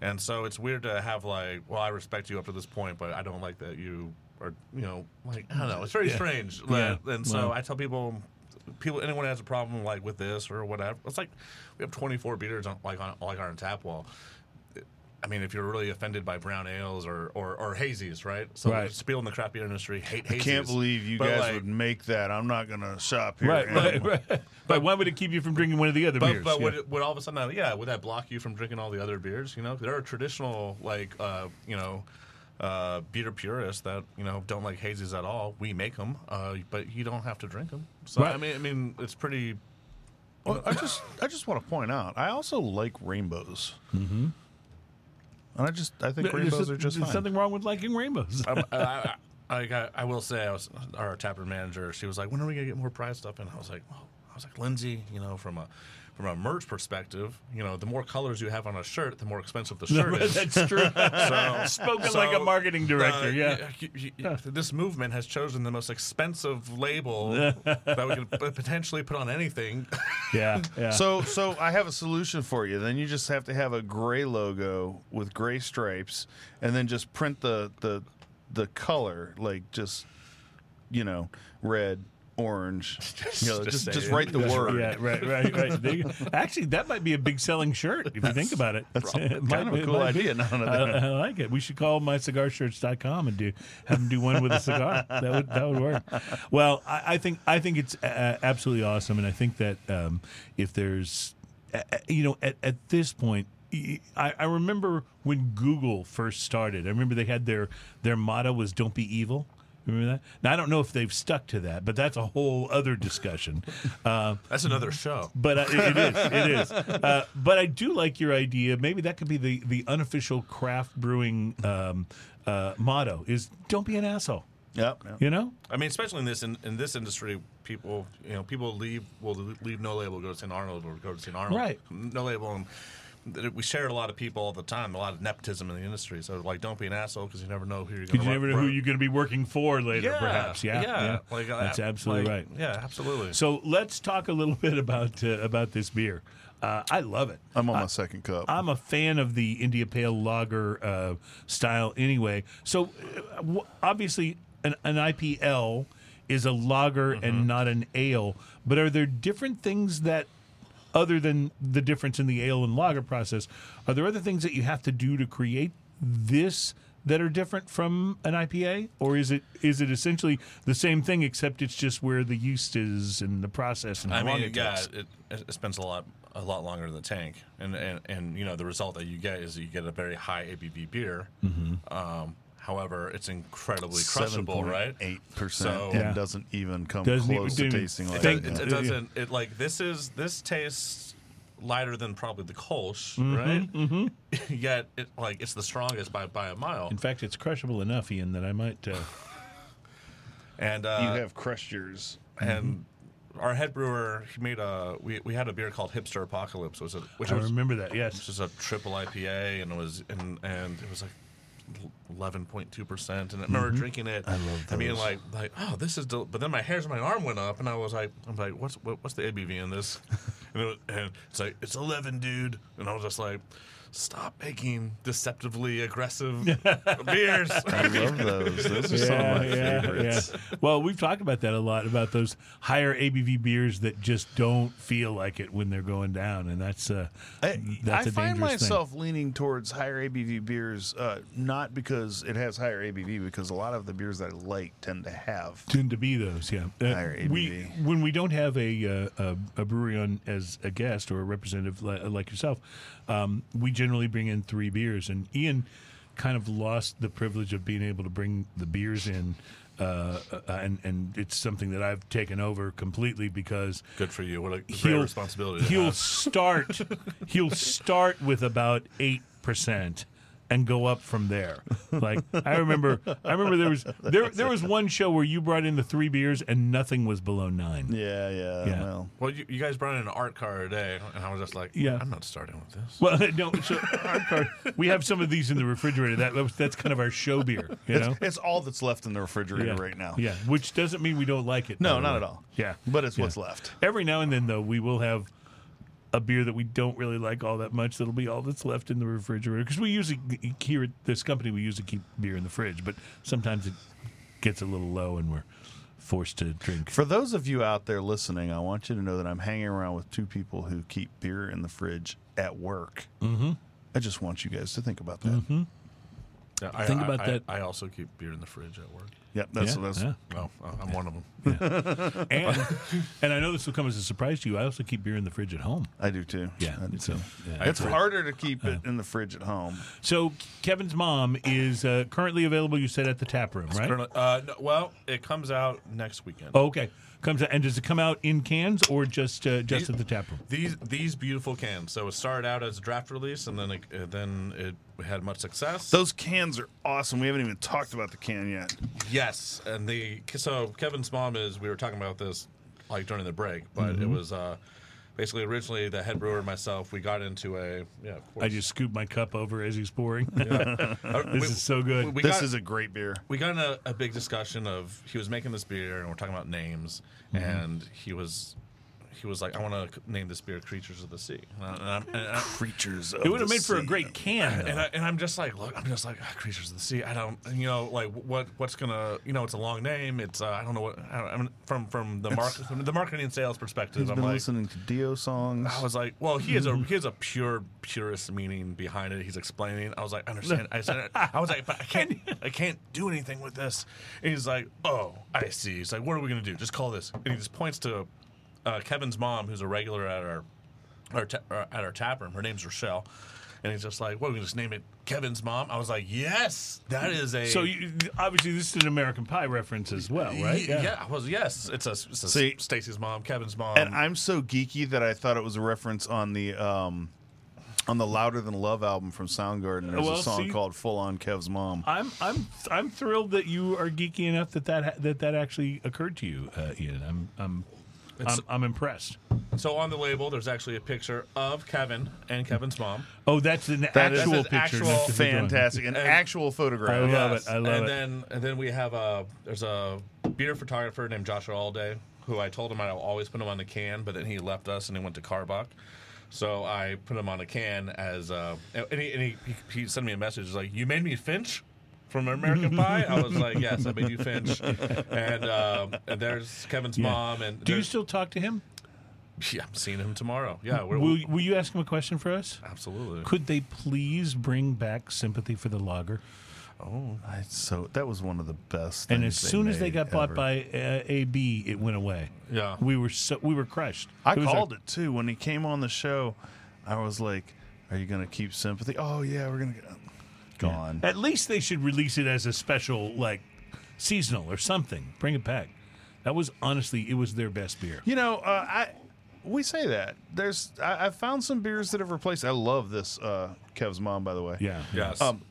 and so it's weird to have like, well, I respect you up to this point, but I don't like that you are, you know, like I don't know. It's very strange. Yeah. And so Well. I tell people. People, anyone has a problem like with this or whatever. It's like we have 24 beers on like on like on our tap wall. I mean, if you're really offended by brown ales or or, or hazies, right? So Right. people in the craft beer industry hate hazies. I can't believe you But, guys like, would make that. I'm not going to shop here. Right, right, right. But why would it keep you from drinking one of the other But, beers? but Yeah. would, it, would all of a sudden, yeah, would that block you from drinking all the other beers? You know, there are traditional like uh, you know. Uh, beer purists that you know don't like hazies at all. We make them, uh, but you don't have to drink them. So Right. I mean, I mean, it's pretty. Well, I just I just want to point out I also like rainbows. Mm-hmm. And I just I think There's rainbows a- are just there's fine. something wrong with liking rainbows. Um, I, I, I, I, I will say, I was our taproom manager. She was like, "When are we gonna get more prize stuff?" And I was like, well, "I was like, Lindsay, you know, from a from a merch perspective, you know, the more colors you have on a shirt, the more expensive the shirt is." That's true. So, Spoken so, like a marketing director. uh, yeah. This movement has chosen the most expensive label that we can potentially put on anything. Yeah. Yeah. So so I have a solution for you. Then you just have to have a gray logo with gray stripes, and then just print the the the color like just you know red, orange. you know, just just just write the word. Yeah, right, right, right. There you- Actually, that might be a big selling shirt if you think about it. That's kind of a cool idea now that I, I- I like it. We should call mycigarshirts.com and do have them do one with a cigar. That would that would work. Well, I, I think I think it's uh, absolutely awesome, and I think that um, if there's, uh, uh, you know, at, at this point. I remember when Google first started. I remember they had their their motto was "Don't be evil." Remember that? Now I don't know if they've stuck to that, but that's a whole other discussion. Uh, That's another show. but uh, it, it is, it is. Uh, but I do like your idea. Maybe that could be the the unofficial craft brewing um, uh, motto: is "Don't be an asshole." Yep. yep. You know? I mean, especially in this in, in this industry, people you know people leave will leave no label, go to St. Arnold or go to St. Arnold, Right. No label, and th- we share a lot of people all the time, a lot of nepotism in the industry. So like, don't be an asshole because you never know who you're going to. Because you never know who you're going to be working for later, yeah, perhaps. Yeah, yeah, Like, uh, that's absolutely like, right. Yeah, absolutely. So let's talk a little bit about uh, about this beer. Uh, I love it. I'm on my second cup. I'm a fan of the India Pale Lager uh, style anyway. So uh, w- obviously, an, an IPL is a lager and not an ale. But are there different things that, other than the difference in the ale and lager process, are there other things that you have to do to create this? That are different from an IPA, or is it is it essentially the same thing except it's just where the yeast is and the process and how I long mean, it yeah, takes? it, it spends a lot a lot longer in the tank, and, and and you know the result that you get is you get a very high ABV beer. Mm-hmm. Um, however, it's incredibly crushable, right? Eight percent, So- and Yeah. doesn't even come Doesn't even- close to didn't tasting even like think- it, that. it doesn't it like this is this tastes lighter than probably the Kolsch, right? Mm-hmm. Yet it like it's the strongest by by a mile. In fact, it's crushable enough, Ian, that I might. Uh, And uh, you have crushed yours. and our head brewer he made a we, we had a beer called Hipster Apocalypse, was it which I was remember that. yes which Yes. is a triple IPA, and it was and and it was like eleven point two percent. And I remember mm-hmm. drinking it. I love I mean, like like oh, this is. Del-. But then my hairs on my arm went up, and I was like, I'm like, what's what, what's the ABV in this? and, it was, and it's like it's eleven, dude. And I was just like. Stop making deceptively aggressive beers. I love those. Those are some of my favorites. Well, we've talked about that a lot about those higher ABV beers that just don't feel like it when they're going down, and that's uh, I, that's I a find dangerous myself leaning towards higher ABV beers, uh, not because it has higher ABV, because a lot of the beers that I like tend to have. Tend to be those, yeah. Uh, Higher we ABV. when we don't have a, uh, a a brewery on as a guest or a representative like yourself, um, we generally bring in three beers, and Ian kind of lost the privilege of being able to bring the beers in. Uh, uh, and and it's something that I've taken over completely because Good for you. What a great responsibility. He'll have. start. he'll start with about eight percent, and go up from there. Like I remember, I remember there was there there was one show where you brought in the three beers and nothing was below nine. Yeah, yeah. Yeah. Well, Well, you, you guys brought in an art car today, and I was just like, Yeah. I'm not starting with this. Well, no, so our card, we have some of these in the refrigerator. That that's kind of our show beer, you know. it's all that's left in the refrigerator yeah. right now. Yeah, which doesn't mean we don't like it. No, not way. at all. Yeah, But it's Yeah. what's left. Every now and then, though, we will have a beer that we don't really like all that much. That'll be all that's left in the refrigerator because we usually here at this company we usually keep beer in the fridge, but sometimes it gets a little low and we're forced to drink. For those of you out there listening, I want you to know that I'm hanging around with two people who keep beer in the fridge at work. Mm-hmm. I just want you guys to think about that. Mm-hmm. Yeah, I, Think I- about I- that. I also keep beer in the fridge at work. Yep, that's Yeah, that's yeah. Well, I'm one of them. And and I know this will come as a surprise to you. I also keep beer in the fridge at home. I do too. Yeah, I do so, too. yeah. It's harder to keep it in the fridge at home. So Kevin's mom is uh, currently available. You said at the tap room, right? Uh, no, well, it comes out next weekend. Oh, okay. Comes out, and does it come out in cans or just uh, just at the tap room? These these beautiful cans. So it started out as a draft release, and then it, uh, then it had much success. Those cans are awesome. We haven't even talked about the can yet. yes, and the so Kevin's mom is. We were talking about this like during the break, but Mm-hmm. it was uh, basically originally the head brewer and myself. We got into a yeah. Of course. I just scooped my cup over as he's pouring. Uh, this we- is so good. We this got, is a great beer. we got in a, a big discussion of he was making this beer and we're talking about names Mm-hmm. and he was he was like I want to name this beer Creatures of the Sea and, I, and, I, Creatures. it would have made for a great can. and. I, and I'm just like look I'm just like ah, Creatures of the Sea I don't you know like what what's gonna you know it's a long name it's uh, I don't know what I, don't, I mean from from the market from the marketing and sales perspective He's I'm been like listening to Dio songs. I was like, well, he has a he has a pure purist meaning behind it. He's explaining. I was like, I understand. I said, I was like, but I can't I can't do anything with this. And he's like, oh, I see. He's like, what are we gonna do? Just call this. And he just points to uh, Kevin's mom, who's a regular at our our ta- uh, at our tap room. Her name's Rochelle. And he's just like, "What? We just name it Kevin's mom." I was like, "Yes, that is a." so you, obviously this is an American Pie reference as well, right? Yeah. yeah, I was yes. It's a, it's a See- Stacy's mom, Kevin's mom, and I'm so geeky that I thought it was a reference on the um, on the Louder Than Love album from Soundgarden. There's Well, a song see- called "Full On Kev's Mom." I'm I'm I'm thrilled that you are geeky enough that that that, that actually occurred to you, uh, Ian. I'm I'm I'm, I'm impressed. So on the label, there's actually a picture of Kevin and Kevin's mom. Oh, that's an That is- actual That's picture. an actual- not just a drawing. Fantastic, an And- actual I photograph. love it. I love and it. then and then we have a there's a beer photographer named Joshua Allday who I told him I'd always put him on the can, but then he left us and he went to Karbach. So I put him on a can as uh, and, he, and he, he he sent me a message like you made me Finch from American Pie. I was like yes, I made you Finch. And um, and there's Kevin's Yeah. mom and Do you still talk to him? yeah I'm seeing him tomorrow. Yeah, we're, Will, will you ask him a question for us? absolutely. Could they please bring back sympathy for the lager? Oh, I, so that was one of the best. And as things soon as they made got bought by uh, AB, it went away. Yeah. we were so we were crushed. I It called like- it too when he came on the show. I was like, "Are you going to keep sympathy?" Oh yeah, we're going to gone. At least they should release it as a special, like seasonal or something. Bring it back. That was honestly, it was their best beer. You know, uh, I we say that there's I, I found some beers that have replaced. I love this uh, Kev's mom, by the way. Yeah, Yes. Um,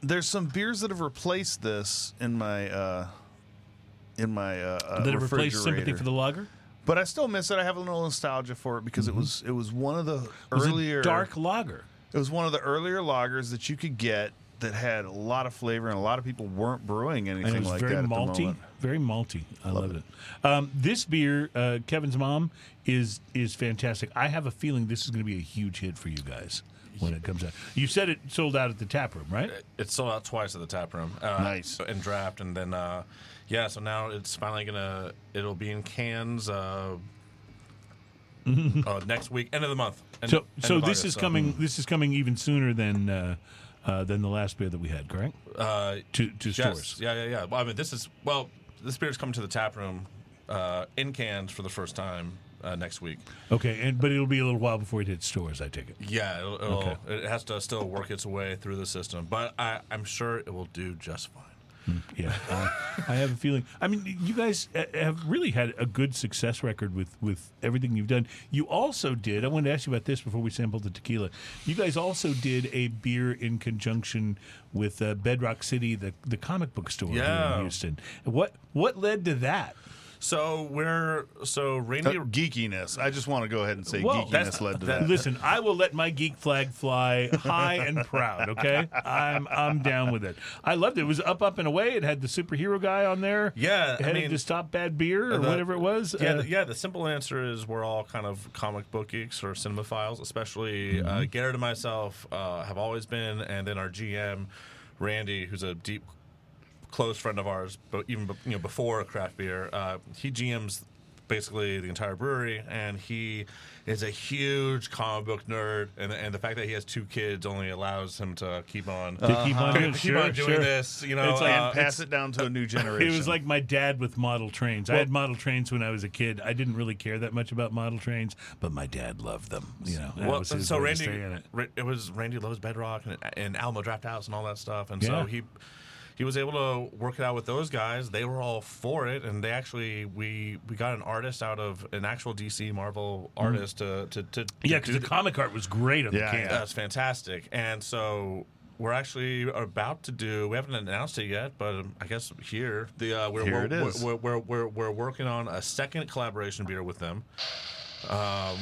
there's some beers that have replaced this in my uh, in my uh, uh, Did it replace sympathy for the lager? But I still miss it. I have a little nostalgia for it because it was it was one of the Mm-hmm. It was earlier dark lager. It was one of the earlier lagers that you could get that had a lot of flavor, and a lot of people weren't brewing anything And it was like very that at malty. the moment. Very malty. I love, it. Um, this beer, uh, Kevin's mom, is is fantastic. I have a feeling this is going to be a huge hit for you guys when it comes out. You said it sold out at the tap room, right? It sold out twice at the tap room. Uh, Nice. And draft, and then uh, yeah. So now it's finally gonna. It'll be in cans uh, next week, end of the month. End- So, end so this August, is so- coming. This is coming even sooner than uh, uh, than the last beer that we had, correct? uh, To to yes, stores. Yeah, yeah, yeah. Well, I mean, this is well. This beer's coming to the tap room uh, in cans for the first time uh, next week. Okay, and but it'll be a little while before it hits stores. I take it. Yeah, it'll, it'll, Okay. it has to still work its way through the system, but I, I'm sure it will do just fine. Yeah, uh, I have a feeling. I mean, you guys uh, have really had a good success record with with everything you've done. You also did. I wanted to ask you about this before we sampled the tequila. You guys also did a beer in conjunction with uh, Bedrock City, the the comic book store here in Houston. What what led to that? So we're so Randy. Uh, geekiness. I just want to go ahead and say Well, geekiness led to that- that. Listen, I will let my geek flag fly high and proud. Okay, I'm I'm down with it. I loved it. It was up, up and away. It had the superhero guy on there. Yeah, it I headed mean, to stop bad beer or the- whatever it was. Yeah, Uh, the, yeah. The simple answer is we're all kind of comic book geeks or cinemaphiles, especially uh, Garrett and myself uh, have always been, and then our GM Randy, who's a deep close friend of ours, but even you know before craft beer, uh, he GMs basically the entire brewery, and he is a huge comic book nerd, and and the fact that he has two kids only allows him to keep on. to keep on keep- doing, keep sure, on doing sure. this, you know, It's like- uh, and pass it down to a new generation. It was like my dad with model trains. I had model trains when I was a kid. I didn't really care that much about model trains, but my dad loved them. You know, that Well, was his so Randy, it. It was Randy loves Bedrock and, and Alamo Draft House and all that stuff, and Yeah. so he he was able to work it out with those guys. They were all for it, and they actually we we got an artist out of an actual DC Marvel artist to to, to Mm-hmm. Yeah, because do the comic art was great on Yeah, the can. that's fantastic, and so. We're actually about to do. We haven't announced it yet, but um, I guess here the uh, we're, Here we're, it is. We're, we're, we're, we're working on a second collaboration beer with them. Um,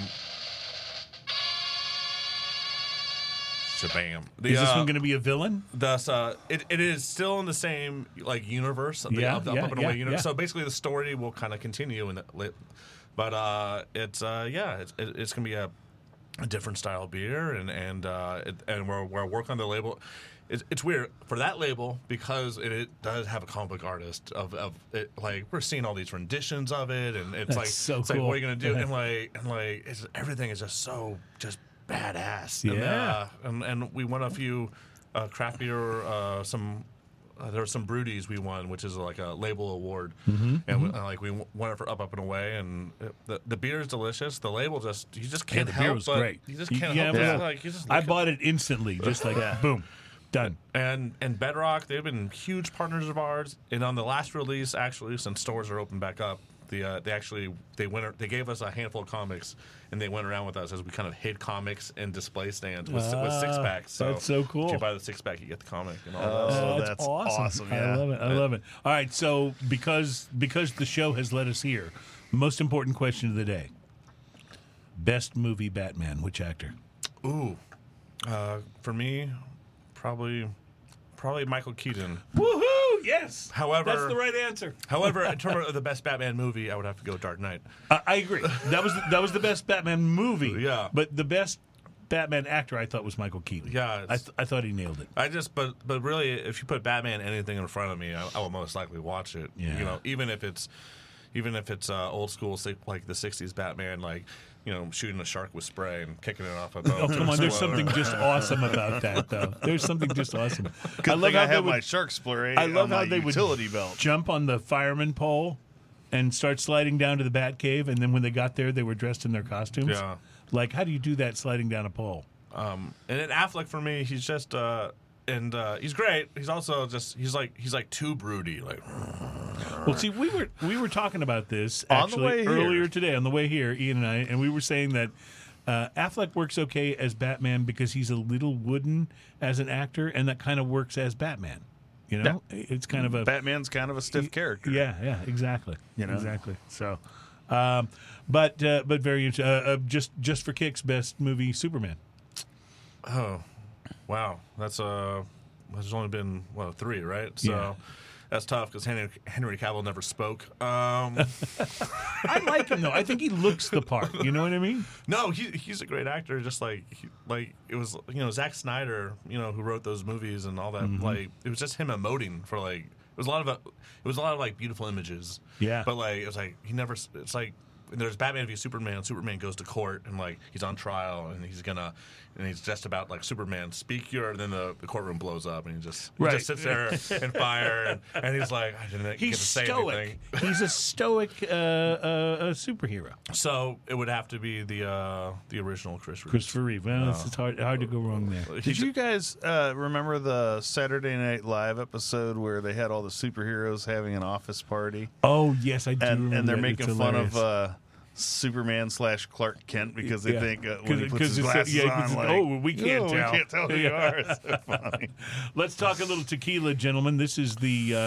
shabam! The, Is this uh, one going to be a villain? Thus, uh, it, it is still in the same like universe, the, Yeah, the yeah, up and yeah, away universe. So basically, the story will kind of continue in the but uh, it's uh, yeah, it's, it, it's gonna be a, a different style beer, and and uh, it, and we're we're working on the label. It's, it's weird for that label because it, it does have a comic book artist of, of it. Like we're seeing all these renditions of it, and it's That's like so it's like cool. what are you gonna do? And like and like it's, everything is just so just badass. And, Yeah. uh, and, and we won a few uh, craft beer, uh, some. Uh, there were some Brewdies we won, which is like a label award, Mm-hmm, and uh, like we won it for Up Up and Away, and it, the the beer is delicious. The label just you just can't the help beer was great. you just can't yeah, help but like I bought it instantly, just like boom, done. and and Bedrock they've been huge partners of ours. And on the last release, actually, since stores are open back up, the uh, they actually they went they gave us a handful of comics, and they went around with us as we kind of hid comics in display stands with, with six Ah, packs. So that's so cool. If you buy the six pack, you get the comic and all that. Oh, stuff. that's, that's awesome. awesome, I love it. I love it. All right, so because because the show has led us here, most important question of the day: best movie Batman. Which actor? Ooh, uh, for me, probably probably Michael Keaton. Woohoo! Yes. However- that's the right answer. However, in terms of the best Batman movie, I would have to go Dark Knight. I I agree. That was that was the best Batman movie. Yeah. but the best Batman actor I thought was Michael Keaton. Yeah, I, th- I thought he nailed it. I just, but but really, if you put Batman anything in front of me, I, I will most likely watch it. Yeah. You know, even if it's even if it's uh, old school, like the '60s Batman, like you know, shooting a shark with spray and kicking it off a boat. Oh come on! There's something just awesome about that, though. There's something just awesome. Good I love how I they have would my shark splurry I love how they would belt. jump on the fireman pole and start sliding down to the Bat Cave, and then when they got there, they were dressed in their costumes. Yeah. Like, how do you do that sliding down a pole? Um, and then Affleck for me, he's just uh, and uh, he's great. He's also just he's like he's like too broody. Like Well, see, we were we were talking about this On the actually way here. earlier today on the way here, Ian and I, and we were saying that uh, Affleck works okay as Batman because he's a little wooden as an actor, and that kind of works as Batman. You know, it's kind of a Batman's kind of a stiff character. Yeah, yeah, exactly. You know? exactly. So, um, but uh, but very uh, uh, just just for kicks, best movie Superman. oh, wow, that's uh, there's only been well three, right? So. Yeah. That's tough because Henry, Henry Cavill never spoke. Um, I like him though. I think he looks the part. You know what I mean? No, he, he's a great actor. Just like he, like it was, you know, Zack Snyder, you know, who wrote those movies and all that. Mm-hmm. Like it was just him emoting for like it was a lot of uh, it was a lot of like beautiful images. Yeah. But like it was like he never. It's like there's Batman v Superman. Superman goes to court and like he's on trial and he's gonna and he's just about like Superman speak your. And then the, the courtroom blows up and he just he Right. just sits there in fire and, and he's like I didn't get He's to say stoic. anything. He's a stoic uh, uh, uh, superhero. So it would have to be the uh, the original Chris Reeve. Christopher Reeve. Well, it's, it's hard hard to go wrong there. Did you guys uh, remember the Saturday Night Live episode where they had all the superheroes having an office party, Oh yes, I do. and remember and they're that. making It's fun hilarious. of uh, Superman slash Clark Kent because they Yeah. think uh, when he puts his glasses yeah, on, like, oh, we can't "Oh, tell." We can't tell who you are. So funny. Let's talk a little tequila, gentlemen. This is the uh,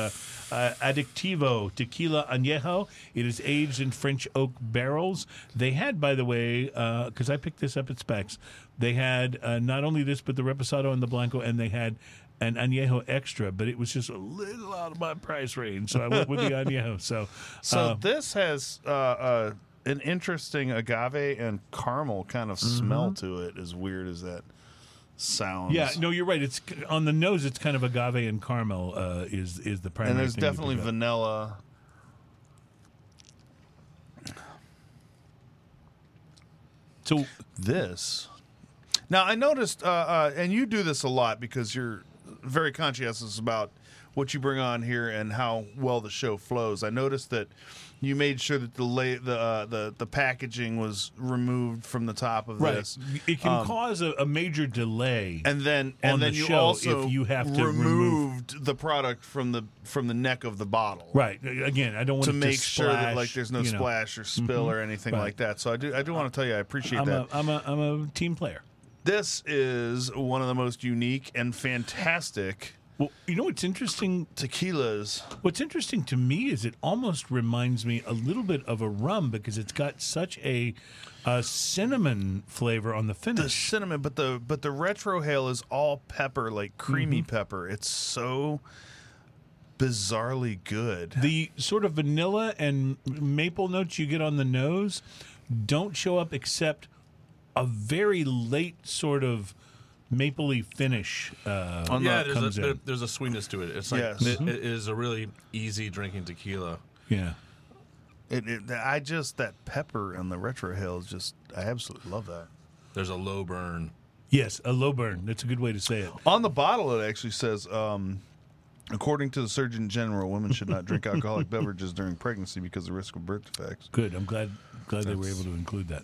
uh, Adictivo Tequila Añejo. It is aged in French oak barrels. They had, by the way, because I picked this up at Spec's, they had uh, not only this, but the Reposado and the Blanco, and they had an Añejo extra, but it was just a little out of my price range. So I went with the Añejo. So, So uh, this has uh, uh, an interesting agave and caramel kind of smell to it. As weird as that sounds. yeah, no, you're right. It's on the nose. It's kind of agave and caramel uh, is is the primary. and there's definitely vanilla. So This. Now I noticed, uh, uh, and you do this a lot because you're very conscientious about what you bring on here and how well the show flows. I noticed that you made sure that the la- the uh, the the packaging was removed from the top of right, this. it can Um, cause a, a major delay. and then and then the you also if you have to removed the product from the from the neck of the bottle. Right. Again, I don't want To make sure that like there's no you know. splash or spill or anything Right. like that. So I do I do want to tell you I appreciate I'm that. a, I'm a I'm a team player. This is one of the most unique and fantastic Well, you know what's interesting? tequilas. What's interesting to me is it almost reminds me a little bit of a rum because it's got such a, a cinnamon flavor on the finish. The cinnamon, but the but the retrohale is all pepper, like creamy Mm-hmm. pepper. It's so bizarrely good. The sort of vanilla and maple notes you get on the nose don't show up except a very late sort of mapley finish uh, On Yeah, the- there's a, comes there, there's a sweetness to it. It's like Yes. it, it is a really easy drinking tequila. Yeah. It, it, I just that pepper and the retrohale is just I absolutely love that. There's a low burn. Yes, a low burn. That's a good way to say it. On the bottle, it actually says, um, according to the Surgeon General, women should not drink alcoholic beverages during pregnancy because of risk of birth defects. Good. I'm glad glad they were able to include that.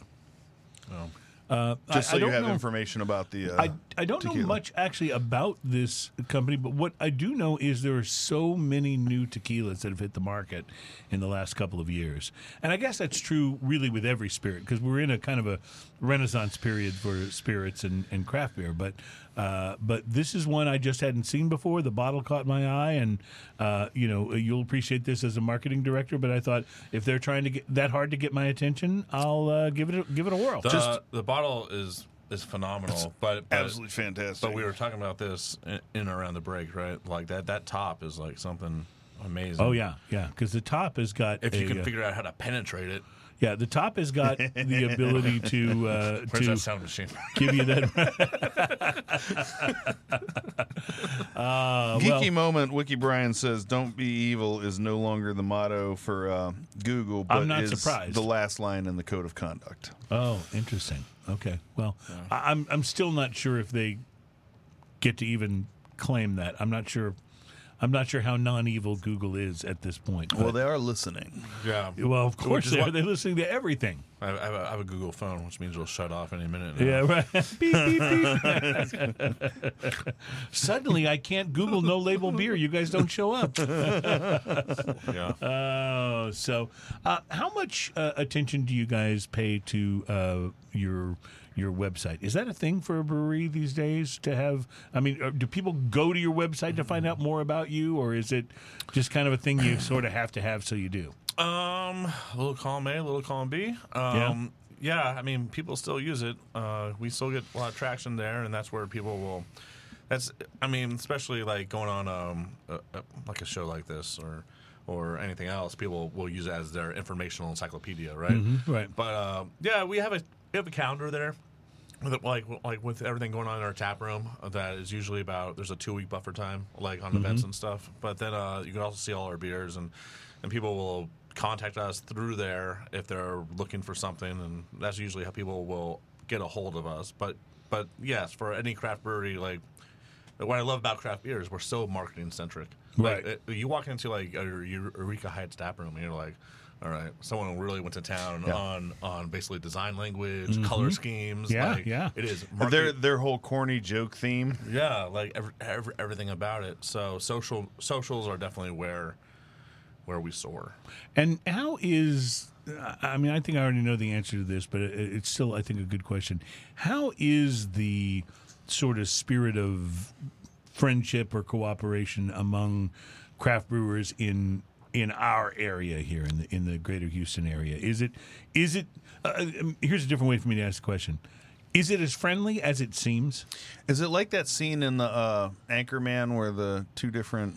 Uh, Just so I you don't have know- information about the. Uh, I, I don't know much actually about this company, but what I do know is there are so many new tequilas that have hit the market in the last couple of years. And I guess that's true really with every spirit because we're in a kind of a renaissance period for spirits and, and craft beer. But uh, but this is one I just hadn't seen before. The bottle caught my eye, and uh, you know you'll appreciate this as a marketing director. But I thought if they're trying to get that hard to get my attention, I'll uh, give it a, give it a whirl. The, the bottle is is phenomenal, but, but absolutely fantastic. But we were talking about this in, in around the break, right? Like that that top is like something amazing. Oh yeah, yeah. Because the top has got If you can uh, figure out how to penetrate it, yeah, the top has got the ability to uh, where's to that sound machine? give you that. uh, Geeky well, moment. Wiki Brian says, "Don't be evil" is no longer the motto for uh, Google, but I'm not is surprised. the last line in the code of conduct. oh, interesting. Okay, well, I, I'm I'm still not sure if they get to even claim that. I'm not sure. I'm not sure how non-evil Google is at this point. Well, they are listening. yeah. well, of course they are. They're listening to everything. I have, I have a, I have a Google phone, which means it'll shut off any minute. now. Yeah, right. beep, beep, beep. Suddenly, I can't Google no label beer. You guys don't show up. yeah. Oh, so uh, how much uh, attention do you guys pay to uh, your your website? Is that a thing for a brewery these days to have? I mean, uh, do people go to your website to find out more about you, or is it just kind of a thing you sort of have to have so you do? Um, a little column A, a little column B. Um, yeah. I mean, people still use it. Uh, we still get a lot of traction there, and that's where people will. That's, I mean, especially like going on um, a, a, like a show like this or or anything else, people will use it as their informational encyclopedia, right? right. But uh, yeah, we have a we have a calendar there. Like like with everything going on in our tap room, uh, that is usually about there's a two week buffer time, like on events and stuff. But then uh, you can also see all our beers and and people will contact us through there if they're looking for something, and that's usually how people will get a hold of us. But but yes, for any craft brewery, like what I love about craft beer is we're so marketing centric. Right. Like, uh, you walk into like a Eu- Eureka Heights tap room, and you're like. All right, someone really went to town Yeah. on on basically design language, mm-hmm. color schemes. Yeah, like, yeah. It is Their their whole corny joke theme. yeah, like every, every, everything about it. So social socials are definitely where where we soar. And how is? I mean, I think I already know the answer to this, but it, it's still, I think, a good question. How is the sort of spirit of friendship or cooperation among craft brewers in in our area here in the in the Greater Houston area? Is it is it? Uh, um, here's a different way for me to ask the question. Is it as friendly as it seems? Is it like that scene in the uh, Anchorman where the two different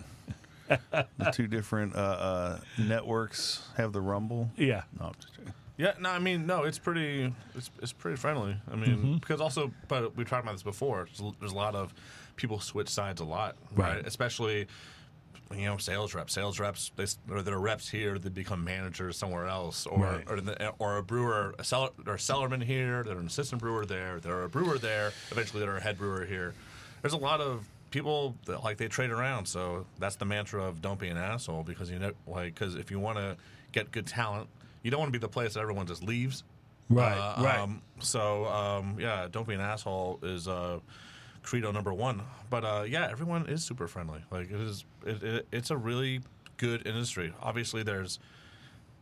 the two different uh, uh, networks have the rumble? Yeah. No. Yeah, no, I mean, no, it's pretty, it's, it's pretty friendly. I mean, Mm-hmm. because also, but we talked about this before. There's, there's a lot of people switch sides a lot, right? Right. Especially, you know, sales reps. Sales reps, they, or they're reps here, they become managers somewhere else, or Right. or, the, or a brewer, a seller, they're a cellarman here, they're an assistant brewer there, they're a brewer there. Eventually, they're a head brewer here. There's a lot of people that like they trade around. So that's the mantra of don't be an asshole because you know, like, because if you want to get good talent, you don't want to be the place that everyone just leaves. Right, Uh, right. Um, so um, yeah, don't be an asshole is uh, credo number one. But uh, yeah, everyone is super friendly. Like it is, it, it, it's a really good industry. Obviously, there's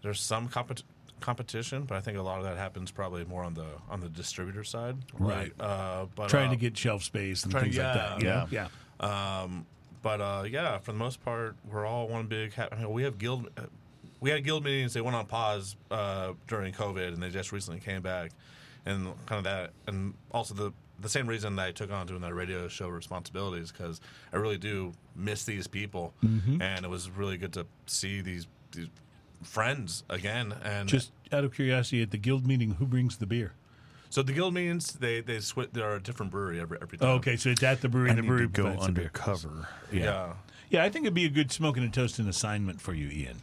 there's some compet- competition, but I think a lot of that happens probably more on the on the distributor side. Right. Uh, but Trying uh, to get shelf space and trying- things like that. yeah, Yeah. Yeah. um, but uh, yeah, for the most part, we're all one big. Ha- I mean, we have guild. uh, We had guild meetings. They went on pause uh, during COVID, and they just recently came back, and kind of that, and also the the same reason that I took on doing that radio show responsibilities because I really do miss these people, Mm-hmm. and it was really good to see these these friends again. And Just out of curiosity, at the guild meeting, who brings the beer? so the guild meetings, they they switch. They're a different brewery every every time. Oh, okay, so it's at the brewery. I and the need brewery to go provides the beer. undercover. Yeah. Yeah, I think it'd be a good smoking and toasting assignment for you, Ian,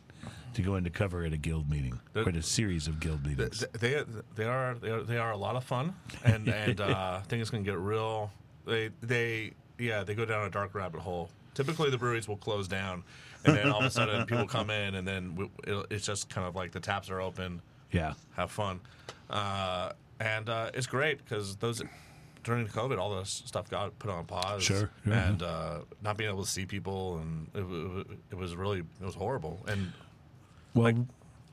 to go into cover at a guild meeting or at a series of guild meetings. Th- They they are they are, they are a lot of fun, and and uh, I think it's going to get real. They they yeah they go down a dark rabbit hole. Typically, the breweries will close down, and then all of a sudden people come in, and then we, it, it's just kind of like the taps are open, yeah. have fun, uh, and uh, it's great because those during COVID, all this stuff got put on pause. Sure, yeah. and uh, not being able to see people, and it, wa- it was really it was horrible. And Well,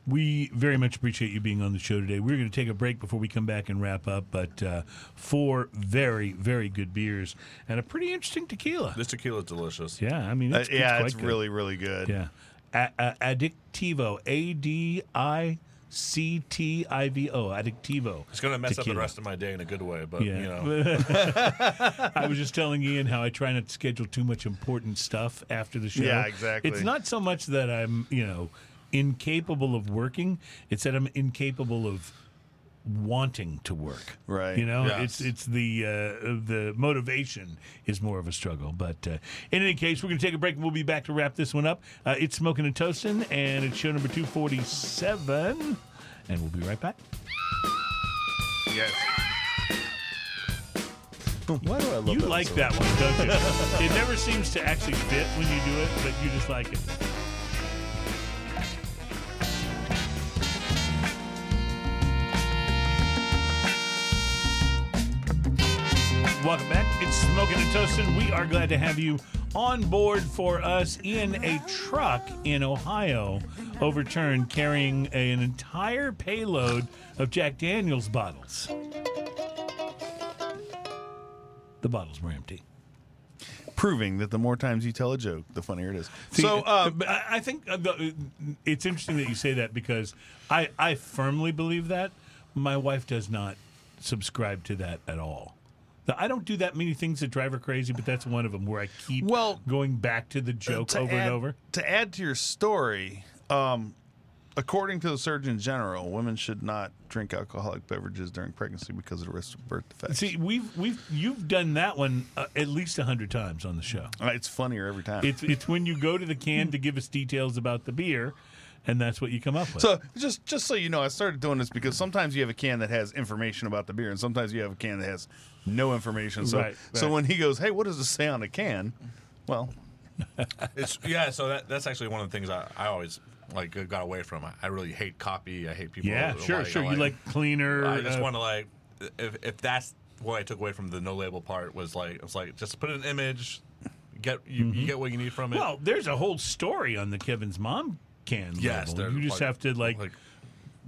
we very much appreciate you being on the show today. We're going to take a break before we come back and wrap up, but uh, four very, very good beers and a pretty interesting tequila. this tequila is delicious. Yeah, I mean, Uh, it's, yeah, quite it's good. really really good. Yeah. A- a- Adictivo. A D I C T I V O. Adictivo. It's going to mess up the rest of my day in a good way, but Yeah. you know. I was just telling Ian how I try not to schedule too much important stuff after the show. Yeah, exactly. It's not so much that I'm, you know, incapable of working, it's that I'm incapable of wanting to work. Right. You know, Yes. it's it's the uh, the motivation is more of a struggle. But uh, in any case, we're going to take a break and we'll be back to wrap this one up. Uh, it's Smoking and Toasting, and it's show number 247. And we'll be right back. Yes. Why do I love You that like so that one, don't you? it never seems to actually fit when you do it, but you just like it. Welcome back. It's Smoking and Toasting. We are glad to have you on board for us in a truck in Ohio overturned carrying an entire payload of Jack Daniels bottles. The bottles were empty. proving that the more times you tell a joke, the funnier it is. See, so, uh, I think uh, it's interesting that you say that because I, I firmly believe that. My wife does not subscribe to that at all. I don't do that many things that drive her crazy, but that's one of them where I keep Well, going back to the joke to over add, and over. To add to your story, um, according to the Surgeon General, women should not drink alcoholic beverages during pregnancy because of the risk of birth defects. See, we've we've you've done that one uh, at least a hundred times on the show. Uh, it's funnier every time. It's it's when you go to the can to give us details about the beer, and that's what you come up with. So just just so you know, I started doing this because sometimes you have a can that has information about the beer, and sometimes you have a can that has no information. So Right, so when he goes, "Hey, what does it say on the can?" Well, It's yeah. So that that's actually one of the things I, I always like got away from. I, I really hate copy. I hate people. yeah, sure, like, sure. You like cleaner. I just uh, want to like if if that's what I took away from the no label part was like it's like just put an image, get you, you get what you need from it. Mm-hmm. Well, there's a whole story on the Kevin's mom can. yes, they're you just like- have to like,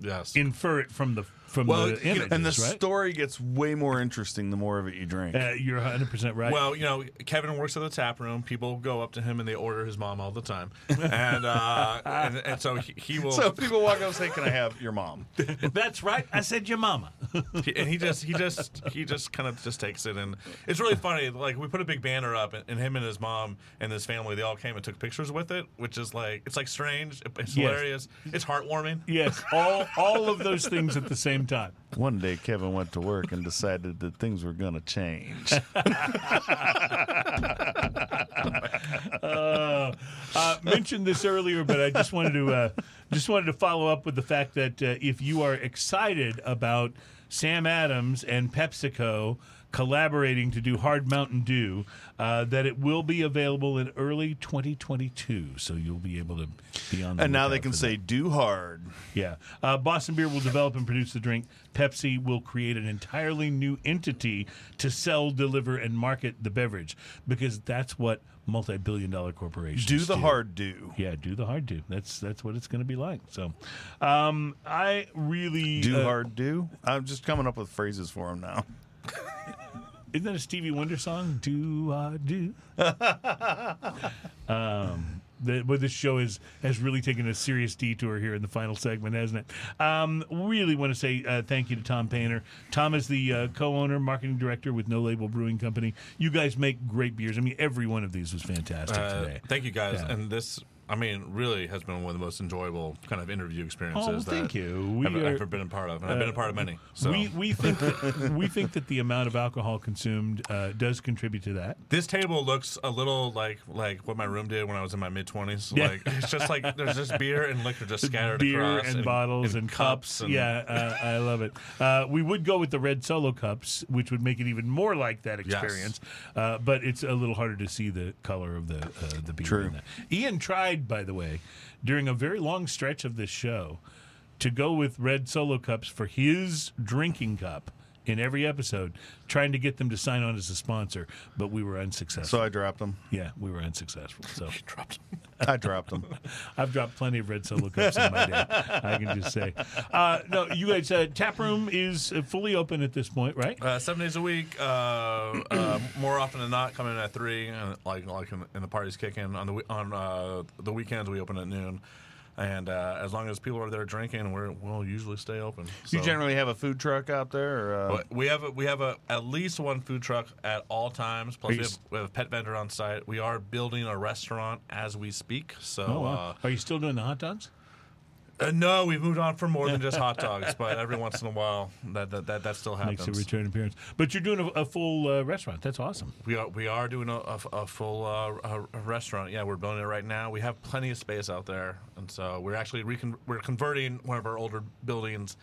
yes. infer it from the from Well, the you know, and the right? story gets way more interesting the more of it you drink. Uh, you're 100 percent right. Well, you know, Kevin works at the tap room. People go up to him and they order his mom all the time, and uh, and, and so he, he will. so people walk up and say, "Can I have your mom?" that's right. I said your mama. And he just he just he just kind of just takes it and it's really funny like we put a big banner up and, and him and his mom and his family they all came and took pictures with it which is like it's like strange it's Yes. hilarious it's heartwarming yes, all all of those things at the same time. One day, Kevin went to work and decided that things were going to change. uh, uh, mentioned this earlier, but I just wanted to uh, just wanted to follow up with the fact that uh, if you are excited about Sam Adams and PepsiCo collaborating to do Hard Mountain Dew, uh, that it will be available in early 2022. So you'll be able to be on. The and now they can say, "Do hard." yeah. Uh, Boston Beer will develop and produce the drink. Pepsi will create an entirely new entity to sell, deliver, and market the beverage because that's what multi-billion dollar corporations Do the hard do. Yeah, do the hard do. That's that's what it's going to be like. So, um, I really Do uh, hard do. I'm just coming up with phrases for him now. Isn't that a Stevie Wonder song? Do uh, do. um, the, but this show is has really taken a serious detour here in the final segment, hasn't it? Um, really want to say uh, thank you to Tom Painter. Tom is the uh, co-owner, marketing director with No Label Brewing Company. You guys make great beers. I mean, every one of these was fantastic Uh, today. thank you guys Yeah. and this I mean really has been one of the most enjoyable kind of interview experiences Oh, thank that you. We I've, are- I've ever been a part of and I've been a part of many so We we think that, we think that the amount of alcohol consumed uh, does contribute to that. This table looks a little like like what my room did when I was in my mid twenties. Yeah. Like it's just like there's just beer and liquor just scattered beer across and, bottles and, cups. and- yeah, uh, I love it. Uh, we would go with the red solo cups, which would make it even more like that Yes. experience. Uh, but it's a little harder to see the color of the uh, the beer. True. In that. Ian tried, by the way, during a very long stretch of this show, to go with red solo cups for his drinking cup. In every episode, trying to get them to sign on as a sponsor, but we were unsuccessful. So I dropped them. yeah, we were unsuccessful. So dropped. I dropped them. I've dropped plenty of red solo cups in my day. I can just say. Uh, no, you guys, uh, tap room is uh, fully open at this point, right? Uh, seven days a week. Uh, uh, more often than not, coming in at three, and like like in, in the parties kicking on the on uh, the weekends we open at noon, and uh, as long as people are there drinking, we're, we'll usually stay open. You generally have a food truck out there, or uh, we have a, we have a, at least one food truck at all times. Plus, we have, we have a pet vendor on site. We are building a restaurant as we speak. So, Oh, wow. Are you still doing the hot dogs? Uh, no, we've moved on for more than just hot dogs. But every once in a while, that that that, that still happens. Makes a return appearance. But you're doing a, a full uh, restaurant. That's awesome. We are we are doing a, a, a full uh, restaurant. Yeah, we're building it right now. We have plenty of space out there, and so we're actually recon- we're converting one of our older buildings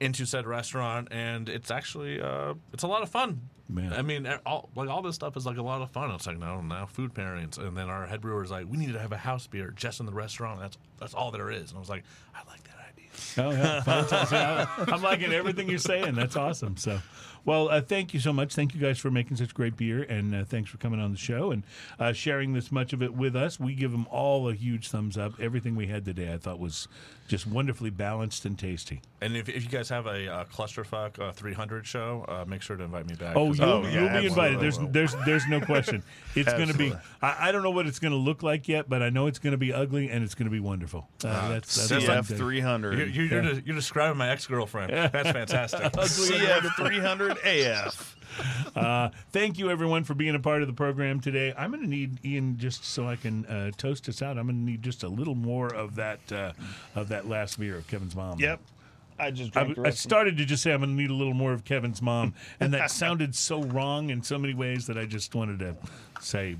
into said restaurant, and it's actually uh, it's a lot of fun. Man. I mean, all, like all this stuff is like a lot of fun. It's like now now food pairings, and then our head brewer is like, we need to have a house beer just in the restaurant. That's that's all there is. And I was like, I like that idea. Oh yeah, fantastic. I'm liking everything you're saying. That's awesome. So, well, uh, thank you so much. Thank you guys for making such great beer, and uh, thanks for coming on the show and uh, sharing this much of it with us. We give them all a huge thumbs up. Everything we had today, I thought was just wonderfully balanced and tasty. And if, if you guys have a uh, clusterfuck uh, 300 show, uh, make sure to invite me back. Oh, 'cause you'll, Oh, yeah, you'll be invited. There's there's there's no question. It's going to be. I, I don't know what it's going to look like yet, but I know it's going to be ugly and it's going to be wonderful. Uh, that's that's CF saying. three You're, you're, you're, de- you're describing my ex girlfriend. That's fantastic. CF three hundred AF. Uh, thank you, everyone, for being a part of the program today. I'm going to need Ian just so I can uh, toast us out. I'm going to need just a little more of that uh, of that last beer of Kevin's mom. Yep. I just I, I started to just say I'm going to need a little more of Kevin's mom, and that sounded so wrong in so many ways that I just wanted to say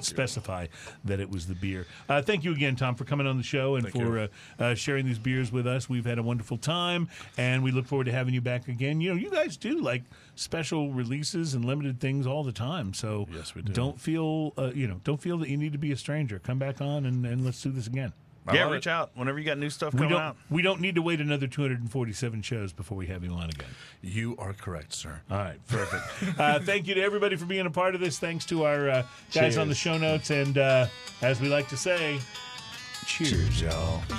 specify that it was the beer. Uh, thank you again, Tom, for coming on the show and for uh, uh, sharing these beers with us. We've had a wonderful time, and we look forward to having you back again. You know, you guys do like special releases and limited things all the time, so Yes, we do. don't feel uh, you know don't feel that you need to be a stranger. Come back on and, and let's do this again. I yeah, reach it. out whenever you got new stuff We coming don't out. we don't need to wait another 247 shows before we have you on again. You are correct, sir. All right, perfect. uh, thank you to everybody for being a part of this. Thanks to our uh, guys on the show notes, and uh, as we like to say, cheers, y'all.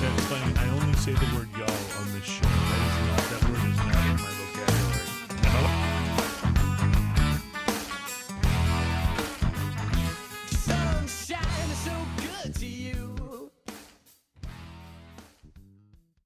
That's funny. I only say the word